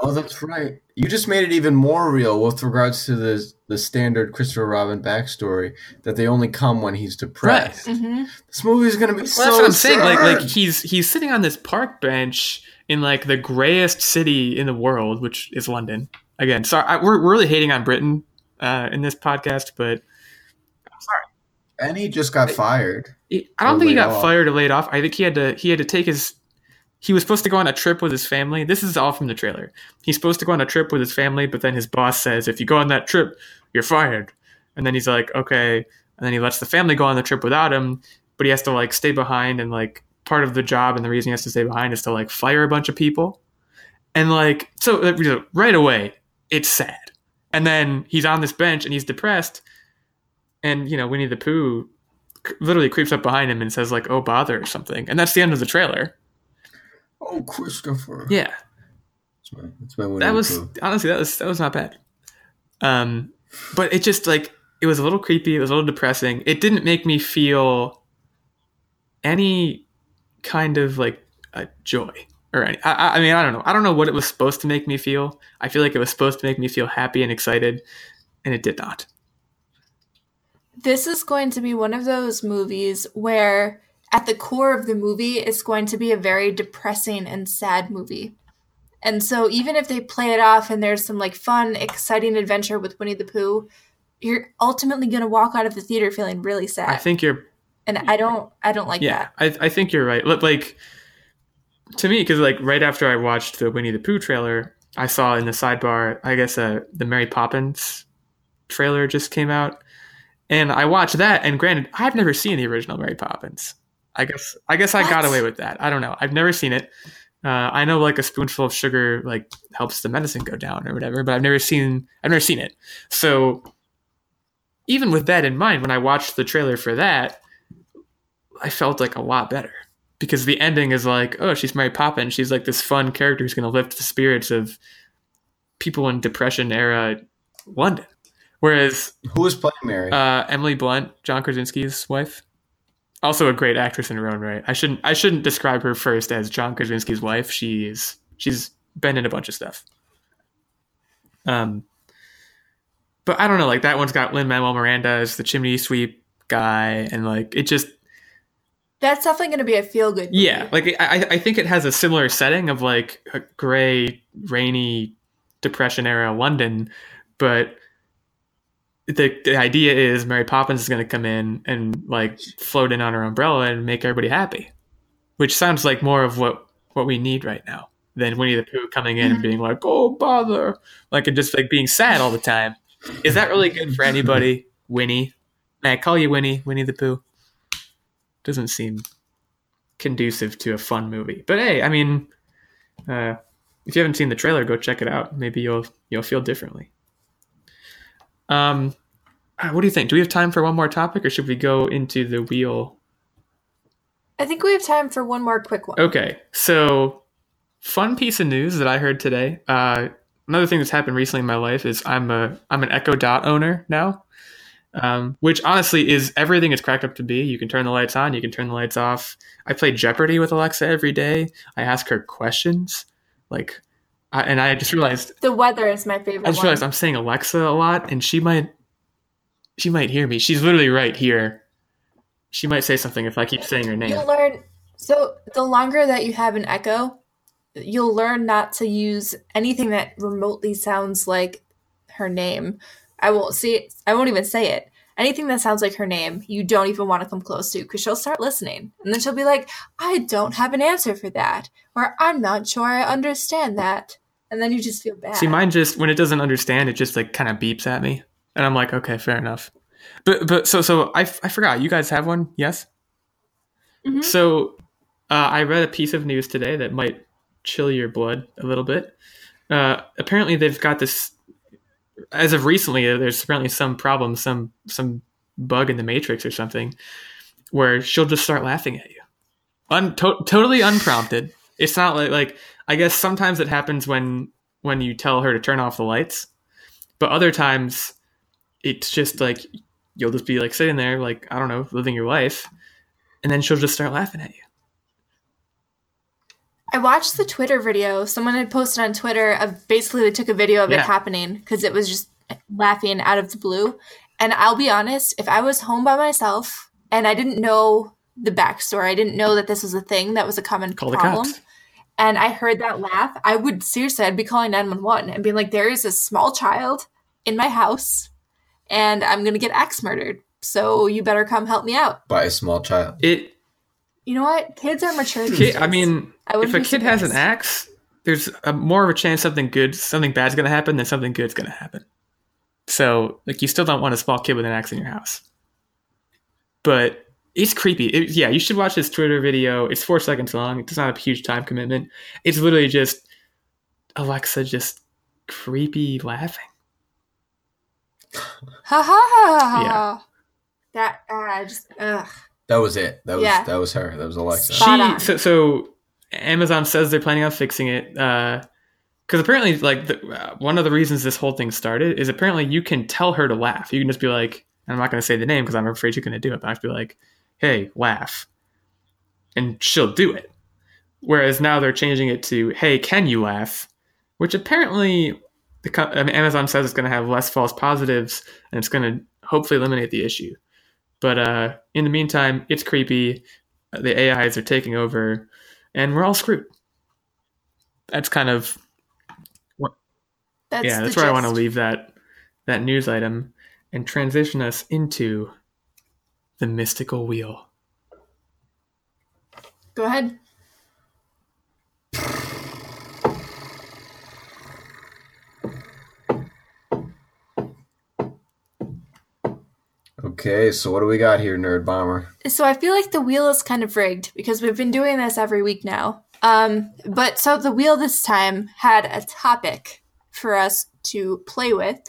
C: Oh, that's right. You just made it even more real with regards to the the standard Christopher Robin backstory that they only come when he's depressed.
B: hmm
C: This movie is gonna be
A: Well,
C: so
A: that's what I'm saying. Like, like he's he's sitting on this park bench in like the grayest city in the world, which is London. Again, sorry, I, we're we're really hating on Britain uh, in this podcast, but
C: and he just got fired.
A: he- I don't think he got
C: off.
A: fired or laid off. I think he had to he had to take his. He was supposed to go on a trip with his family. This is all from the trailer. He's supposed to go on a trip with his family, but then his boss says, "If you go on that trip, you're fired." And then he's like, "Okay." And then he lets the family go on the trip without him, but he has to like stay behind and like part of the job and the reason he has to stay behind is to like fire a bunch of people. And like so uh, right away, it's sad. And then he's on this bench and he's depressed. And you know, Winnie the Pooh literally creeps up behind him and says like, "Oh bother" or something. And that's the end of the trailer.
C: Oh, Christopher.
A: Yeah.
C: That's my, that's my
A: that was
C: Pooh.
A: honestly that was that was not bad. Um, but it just like it was a little creepy. It was a little depressing. It didn't make me feel any kind of like a joy or any. I, I- I mean, I don't know. I don't know what it was supposed to make me feel. I feel like it was supposed to make me feel happy and excited, and it did not.
B: This is going to be one of those movies where, at the core of the movie, it's going to be a very depressing and sad movie. And so, even if they play it off and there's some like fun, exciting adventure with Winnie the Pooh, you're ultimately going to walk out of the theater feeling really sad.
A: I think you're
B: and I don't, I don't like
A: yeah,
B: that.
A: I, I think you're right. Look, Like to me, because like right after I watched the Winnie the Pooh trailer, I saw in the sidebar, I guess uh, the Mary Poppins trailer just came out, and I watched that. And granted, I've never seen the original Mary Poppins. I guess I guess I got away with that. I don't know. I've never seen it. Uh, I know like a spoonful of sugar like helps the medicine go down or whatever, but I've never seen I've never seen it. So even with that in mind, when I watched the trailer for that, I felt like a lot better because the ending is like, oh, she's Mary Poppins. She's like this fun character who's going to lift the spirits of people in Depression era London. Whereas
C: Who was playing Mary?
A: uh, Emily Blunt, John Krasinski's wife, also a great actress in her own right. I shouldn't I shouldn't describe her first as John Krasinski's wife. She's she's been in a bunch of stuff. Um, but I don't know. Like that one's got Lin Manuel Miranda as the chimney sweep guy, and like it just
B: That's definitely going to be a feel good.
A: yeah. Like I I think it has a similar setting of like a gray, rainy, depression era London, but the the idea is Mary Poppins is going to come in and like float in on her umbrella and make everybody happy, which sounds like more of what what we need right now than Winnie the Pooh coming in and being like, "Oh bother," like and just like being sad all the time. Is that really good for anybody, Winnie? May I call you Winnie, Winnie the Pooh? Doesn't seem conducive to a fun movie. But hey, I mean, uh, if you haven't seen the trailer, go check it out. Maybe you'll you'll feel differently. Um, uh, what do you think? Do we have time for one more topic, or should we go into the wheel?
B: I think we have time for one more quick one.
A: Okay, so fun piece of news that I heard today. Uh, another thing that's happened recently in my life is I'm a I'm an Echo Dot owner now, um, which honestly is everything it's cracked up to be. You can turn the lights on, you can turn the lights off. I play Jeopardy with Alexa every day. I ask her questions, like, I, and I just realized
B: The weather is my favorite
A: I just
B: one.
A: realized I'm saying Alexa a lot, and she might she might hear me. She's literally right here. She might say something if I keep saying her name.
B: You'll learn. So the longer that you have an Echo, you'll learn not to use anything that remotely sounds like her name. I won't see it. I won't even say it. Anything that sounds like her name, you don't even want to come close to because she'll start listening. And then she'll be like, I don't have an answer for that. Or I'm not sure I understand that. And then you just feel bad.
A: See, mine just when it doesn't understand, it just like kind of beeps at me, and I'm like, okay, fair enough. But but so so I, I forgot. You guys have one? Yes.
B: Mhm.
A: So uh, I read a piece of news today that might chill your blood a little bit. Uh, apparently, they've got this. As of recently, uh, there's apparently some problem, some some bug in the matrix or something, where she'll just start laughing at you, Un- to- totally unprompted. It's not like like I guess sometimes it happens when when you tell her to turn off the lights, but other times it's just like you'll just be like sitting there like I don't know living your life, and then she'll just start laughing at you.
B: I watched the Twitter video. Someone had posted on Twitter of basically they took a video of
A: Yeah.
B: it happening because it was just laughing out of the blue. And I'll be honest, if I was home by myself and I didn't know the backstory, I didn't know that this was a thing that was a common
A: Call the cops.
B: And I heard that laugh, I would seriously, I'd be calling 911 and being like, there is a small child in my house and I'm going to get axe murdered. So you better come help me out.
C: by a small child.
A: It
B: You know what? Kids are mature.
A: Kid, I mean,
B: I wouldn't
A: if a
B: be
A: kid has an axe, there's a, more of a chance something good, something bad's going to happen than something good's going to happen. So, like, you still don't want a small kid with an axe in your house. But it's creepy. It- yeah, you should watch this Twitter video. It's four seconds long. It does not have a huge time commitment. It's literally just Alexa just creepy laughing.
B: Ha ha ha ha.
A: Yeah.
B: That uh, just ugh.
C: That was it. That was
B: Yeah.
C: that was her. That was Alexa.
A: She so, so Amazon says they're planning on fixing it because apparently, like the, uh, one of the reasons this whole thing started is apparently you can tell her to laugh. You can just be like, I'm not going to say the name because I'm afraid you're going to do it, but I have to be like, hey, laugh, and she'll do it. Whereas now they're changing it to, hey, can you laugh? Which apparently the I mean, Amazon says it's going to have less false positives and it's going to hopefully eliminate the issue. But uh, in the meantime, it's creepy. The AIs are taking over, and we're all screwed. That's kind of
B: That's
A: yeah. That's where I want to leave that that news item and transition us into the mystical wheel.
B: Go ahead.
C: Okay, so what do we got here, Nerd Bomber?
B: So I feel like the wheel is kind of rigged because we've been doing this every week now. Um, but so the wheel this time had a topic for us to play with.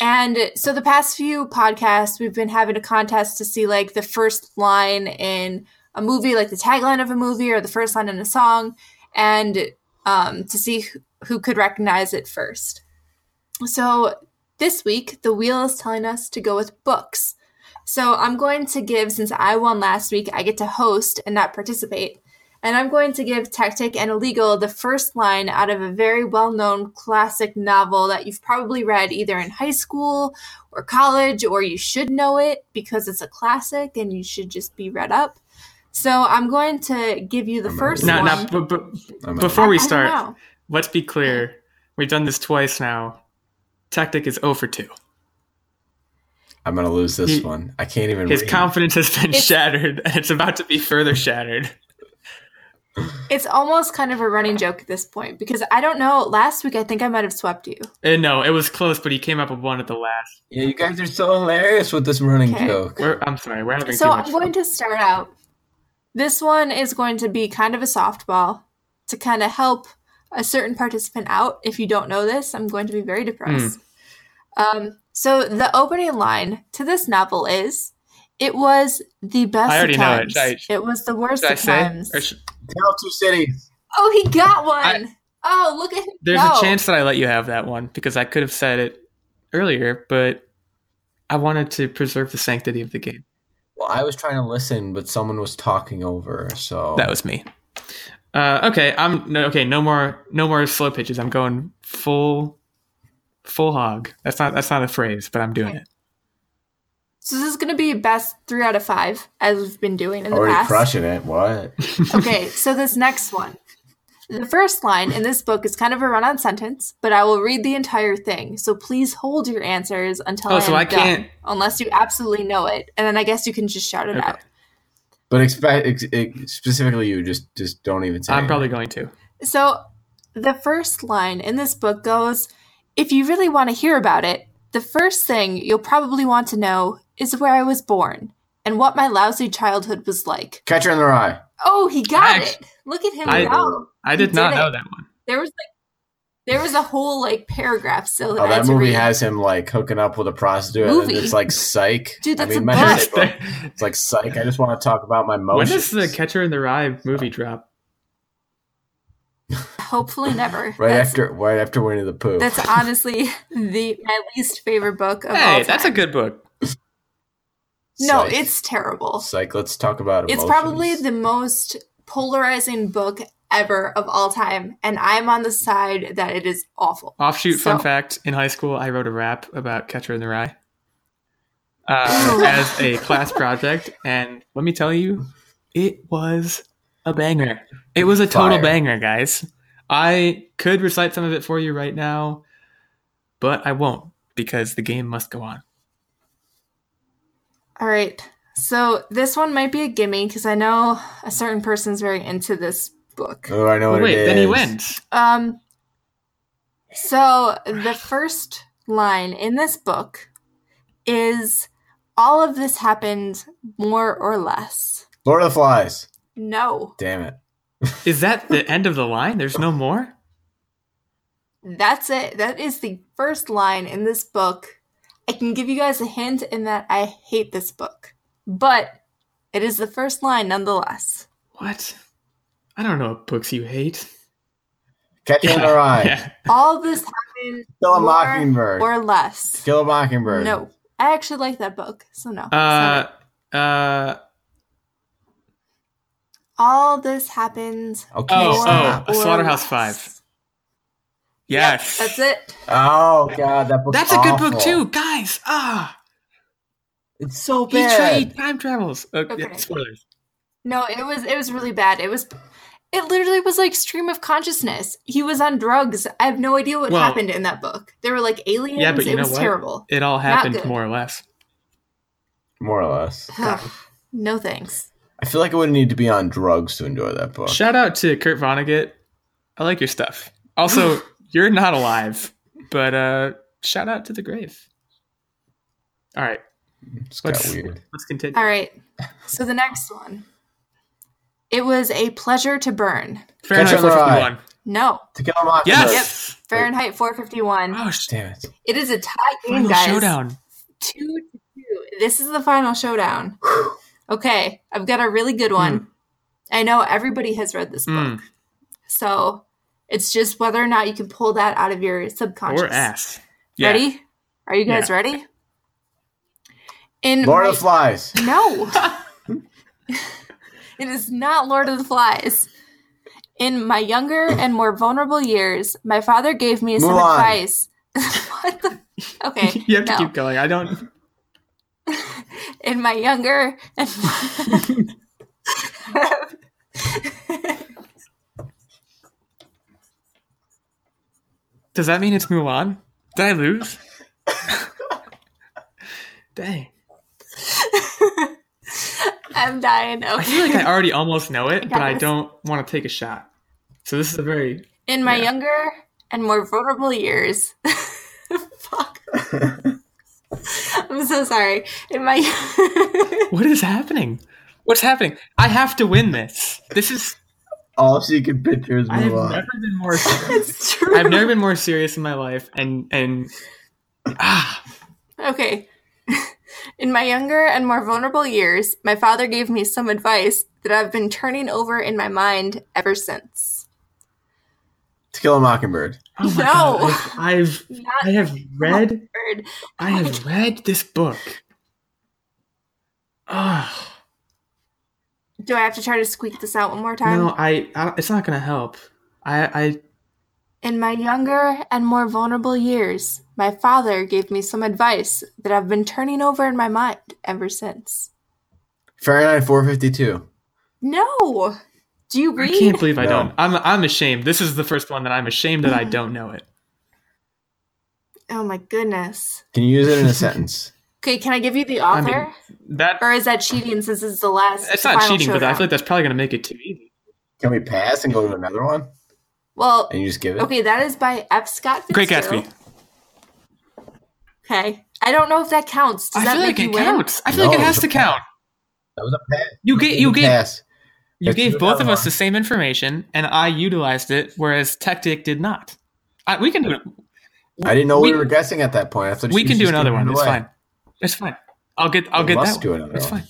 B: And so the past few podcasts, we've been having a contest to see like the first line in a movie, like the tagline of a movie or the first line in a song, and um, to see who, who could recognize it first. So this week, the wheel is telling us to go with books. So I'm going to give, since I won last week, I get to host and not participate. And I'm going to give Tactic and Illegal the first line out of a very well known classic novel that you've probably read either in high school or college, or you should know it because it's a classic and you should just be read up. So I'm going to give you the
C: I'm
B: first
C: ready.
A: Now,
B: one.
A: now, but, but
C: I'm out.
A: before we start, let's be clear. We've done this twice now. Tactic is 0 for 2.
C: I'm gonna lose this
A: He-
C: one. I can't even.
A: His
C: read.
A: confidence has been
B: It's-
A: shattered, and it's about to be further shattered.
B: It's almost kind of a running joke at this point because I don't know. Last week, I think I might have swept you.
A: Uh, no, it was close, but he came up with one at the last.
C: Yeah, you guys are so hilarious with this running
B: Okay.
C: joke.
A: We're, I'm sorry, we're having
B: So
A: too
B: I'm
A: much
B: going
A: fun.
B: to start out. This one is going to be kind of a softball to kind of help a certain participant out. If you don't know this, I'm going to be very depressed. Um, so the opening line to this novel is, "It was the best
A: I already
B: of
A: know it. I-
B: it was the worst
A: Should I
B: of
A: say?
B: times."
A: Or should,
C: Tell two cities.
B: oh, he got one.
A: I-
B: oh, look at him
A: there's
B: go.
A: a chance that I let you have that one because I could have said it earlier, but I wanted to preserve the sanctity of the game.
C: Well, I was trying to listen, but someone was talking over. So
A: That was me. Uh, okay, I'm no, okay. No more, no more slow pitches. I'm going full, full hog. That's not that's not a phrase, but I'm doing it.
B: So this is going to be best three out of five, as we've been doing in the
C: already
B: past.
C: crushing it. What?
B: okay, so this next one. The first line in this book is kind of a run on sentence, but I will read the entire thing. So please hold your answers until
A: Oh,
B: I
A: so
B: am
A: I
B: done,
A: can't-
B: unless you absolutely know it. And then I guess you can just shout it
A: Okay.
B: out.
C: But expect ex- ex- specifically you. Just just don't even say.
A: I'm
C: anything.
A: probably going to.
B: So the first line in this book goes If you really want to hear about it, the first thing you'll probably want to know is where I was born and what my lousy childhood was like.
C: Catcher in the Rye.
B: Oh, he got
A: I-
B: it. Look at him
A: I-
B: go.
A: I
B: You
A: did not
B: did
A: know
B: it.
A: that one.
B: There was like there was a whole like paragraph so that
C: Oh, that movie
B: read.
C: has him like hooking up with a prostitute.
B: Movie.
C: And it's like Psych.
B: Dude, that's
C: I mean,
B: a
C: my
B: book.
C: shit. It's like Psych. I just want to talk about my
A: when
C: emotions.
A: does the Catcher in the Rye movie drop?
B: Hopefully never.
C: right
B: that's,
C: after right after Winnie the Pooh.
B: That's honestly the my least favorite book of all
A: Hey,
B: time.
A: that's a good book.
B: No,
C: Psych.
B: it's terrible.
C: Psych. Let's talk about
B: it.
C: It's
B: probably the most polarizing book ever of all time, and I'm on the side that it is awful.
A: Offshoot fun fact: In high school, I wrote a rap about Catcher in the Rye uh, as a class project, and let me tell you, it was a banger. It was a total
C: Fire.
A: banger, guys. I could recite some of it for you right now, but I won't because the game must go on.
B: All right. So this one might be a gimme because I know a certain person's very into this book.
C: Oh, I know what
A: Wait,
C: it is.
A: then he wins.
B: Um so the first line in this book is all of this happened more or less.
C: Lord of the Flies.
B: No.
C: Damn it.
A: Is that the end of the line? There's no more.
B: That's it. That is the first line in this book. I can give you guys a hint in that I hate this book. But it is the first line nonetheless.
A: What? I don't know what books you hate.
C: Catcher in the Rye.
A: yeah.
B: All this happened
C: Kill a Mockingbird.
B: or less.
C: Kill a Mockingbird.
B: No. I actually like that book, so no.
A: Uh,
B: Sorry.
A: uh,
B: All this happens.
C: Okay.
A: Oh, oh,
B: or
A: Slaughterhouse. Five. Yes.
B: That's it.
C: Oh god, that book's
A: That's a good book too, guys. Ah,
C: It's so
A: he
C: bad.
A: trade time travels. Yeah,
B: Okay.
A: spoilers.
B: No, it was it was really bad. It was it literally was like stream of consciousness. He was on drugs. I have no idea what
A: Well-
B: happened in that book. There were like aliens.
A: Yeah, but you
B: it
A: know
B: was
A: what?
B: terrible.
A: It all happened more or less.
C: More or less.
B: no thanks.
C: I feel like I would need to be on drugs to enjoy that book.
A: Shout out to Kurt Vonnegut. I like your stuff. Also, you're not alive, but uh, shout out to the grave. All right,
C: It's got
A: let's
C: weird.
A: let's continue.
B: All right. So the next one. It was a pleasure to burn.
A: Fahrenheit
C: Catcher in the Rye.
A: 451.
B: No.
C: To Kill a Mockingbird.
A: Yes.
B: Fahrenheit 451.
A: Oh, sh-
C: Damn it.
B: It is a tie game,
A: final
B: guys.
A: showdown.
B: Two to two. This is the final showdown. Okay, I've got a really good one. I know everybody has read this book.
A: Mm,
B: So it's just whether or not you can pull that out of your subconscious.
A: or ass. Yeah.
B: Ready? Are you guys
A: Yeah.
B: ready? In
C: Lord
B: my-
C: of the Flies.
B: No. It is not Lord of the Flies. In my younger and more vulnerable years, my father gave me some
C: Mulan.
B: advice. what the? Okay,
A: you have to keep going. I don't.
B: In my younger and
A: Does that mean it's Mulan? Did I lose? Dang.
B: I'm dying.
A: I
B: Okay.
A: feel like I already almost know it,
B: got
A: but I don't want to take a shot. So this is a very.
B: In my
A: Yeah.
B: younger and more vulnerable years. Fuck. I'm so sorry. In my
A: What is happening? What's happening? I have to win this. This is.
C: All she can picture is
A: I have
C: Mulan.
A: never been more.
B: it's true.
A: I've never been more serious in my life, and and ah,
B: Okay. In my younger and more vulnerable years, my father gave me some advice that I've been turning over in my mind ever since.
C: To Kill a Mockingbird.
A: oh my
B: No.
A: god! I've, I've I have read I have read this book. Ah,
B: Do I have to try to squeak this out one more time?
A: no, I, I. It's not gonna help. I, I.
B: In my younger and more vulnerable years, my father gave me some advice that I've been turning over in my mind ever since.
C: Fahrenheit 452.
B: No! Do you read?
A: I can't believe I
C: No.
A: don't. I'm, I'm ashamed. This is the first one that I'm ashamed that I don't know it.
B: Oh my goodness.
C: Can you use it in a sentence?
B: Okay, can I give you the
A: I
B: author?
A: mean, that
B: or is that cheating since it's the last?
A: it's not
B: final
A: cheating, but I feel like that's probably gonna make it too easy.
C: Can we pass and go to another one?
B: Well,
C: And you just give it?
B: okay, that is by F. Scott
A: Great
B: Fitzgerald.
A: Gatsby.
B: Okay. I don't know if that counts. Does
A: I
B: that
A: feel
B: make
A: like
B: you
A: it
B: win?
A: counts. I feel like it has to count.
C: That was a pass.
A: You gave you
C: It
A: gave
C: pass.
A: you
C: Let's
A: gave both of
C: another
A: us the same information, and I utilized it, whereas Tactic did not. I, we can do it.
C: I didn't know we,
A: we-
C: were guessing at that point. I thought
A: We can do another one.
C: it
A: It's fine. It's fine. I'll get. I'll
C: We
A: get that.
C: do
A: one.
C: another
A: It's fine.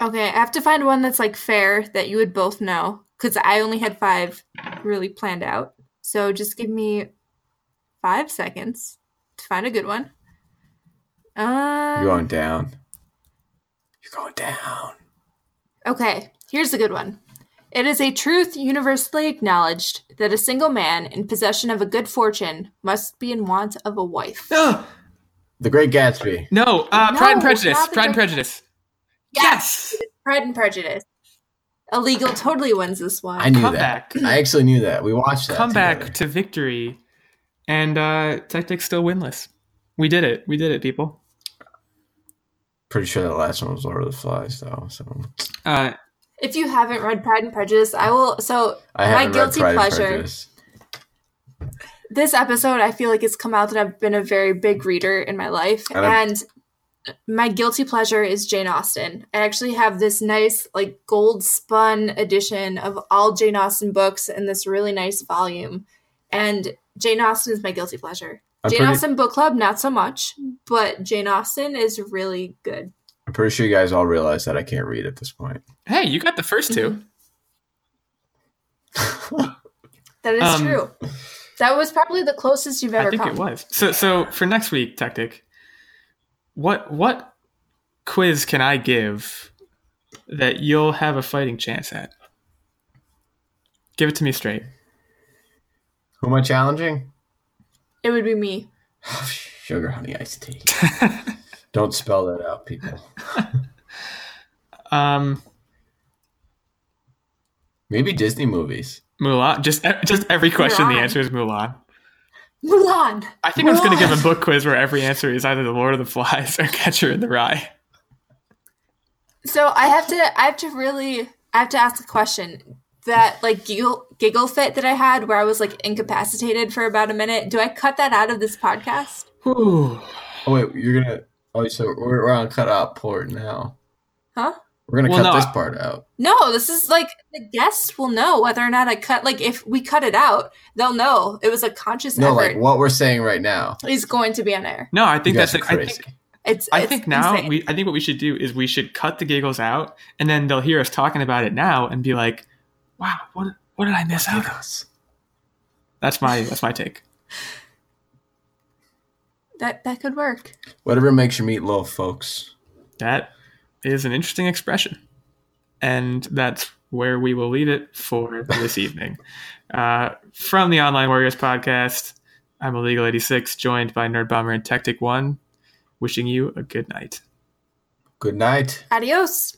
B: Okay, I have to find one that's like fair that you would both know because I only had five really planned out. So just give me five seconds to find a good one. Um,
C: You're going down. You're going down.
B: Okay, here's a good one. It is a truth universally acknowledged that a single man in possession of a good fortune must be in want of a wife.
A: No,
C: The Great Gatsby.
A: no. Uh,
B: No,
A: Pride and Prejudice. Pride and Prejudice. Yes.
B: Pride and Prejudice. Illegal totally wins this one.
C: I knew
A: Come
C: that.
A: back.
C: I actually knew that. We watched that.
A: Come back
C: together.
A: to victory, and uh, Tactic's still winless. We did it. We did it, people.
C: Pretty sure that last one was Lord of the Flies, though. So
A: Uh,
B: If you haven't read Pride and Prejudice, I will. So
C: I
B: my guilty pleasure. This episode, I feel like it's come out that I've been a very big reader in my life,
C: And
B: and my guilty pleasure is Jane Austen. I actually have this nice, like, gold spun edition of all Jane Austen books in this really nice volume, and Jane Austen is my guilty pleasure.
C: I'm
B: Jane
C: pretty,
B: Austen book club, not so much, but Jane Austen is really good.
C: I'm pretty sure you guys all realize that I can't read at this point.
A: hey, you got the first 2
B: That is
A: Um,
B: true. That was probably the closest you've ever
A: I think
B: come.
A: it was. So, so for next week, Tactic, what what quiz can I give that you'll have a fighting chance at? Give it to me straight.
C: Who am I challenging?
B: It would be me.
C: Sugar honey iced tea. Don't spell that out, people.
A: Um,
C: Maybe Disney movies.
A: Mulan. Just just every question, the answer is Mulan.
B: Mulan.
A: I think I'm just going to give a book quiz where every answer is either The Lord of the Flies or Catcher in the Rye.
B: So I have to, I have to really, I have to ask a question. That like giggle, giggle fit that I had, where I was like incapacitated for about a minute. Do I cut that out of this podcast?
A: Whew.
C: Oh wait, you're gonna. Oh, so we're, we're on cut out port now.
B: Huh?
C: We're gonna
A: Well,
C: cut
A: no,
C: this part out.
B: No, this is like the guests will know whether or not I cut. Like if we cut it out, they'll know it was a conscious
C: No,
B: effort.
C: like what we're saying right now.
B: Is going to be on air.
A: No, I think
C: guys
A: that's.
C: are
A: I
C: crazy.
A: think,
B: It's.
A: I
B: it's
A: think now
B: insane.
A: we. I think what we should do is we should cut the giggles out, and then they'll hear us talking about it now and be like, "Wow, what what did I miss out on?" That's my that's my take.
B: That that could work.
C: Whatever makes you meet little folks.
A: That is an interesting expression. And that's where we will leave it for this evening. Uh, from the Online Warriors podcast, I'm Illegal 86, joined by Nerd Bomber and Tactic One, wishing you a good night.
C: Good night.
B: Adios.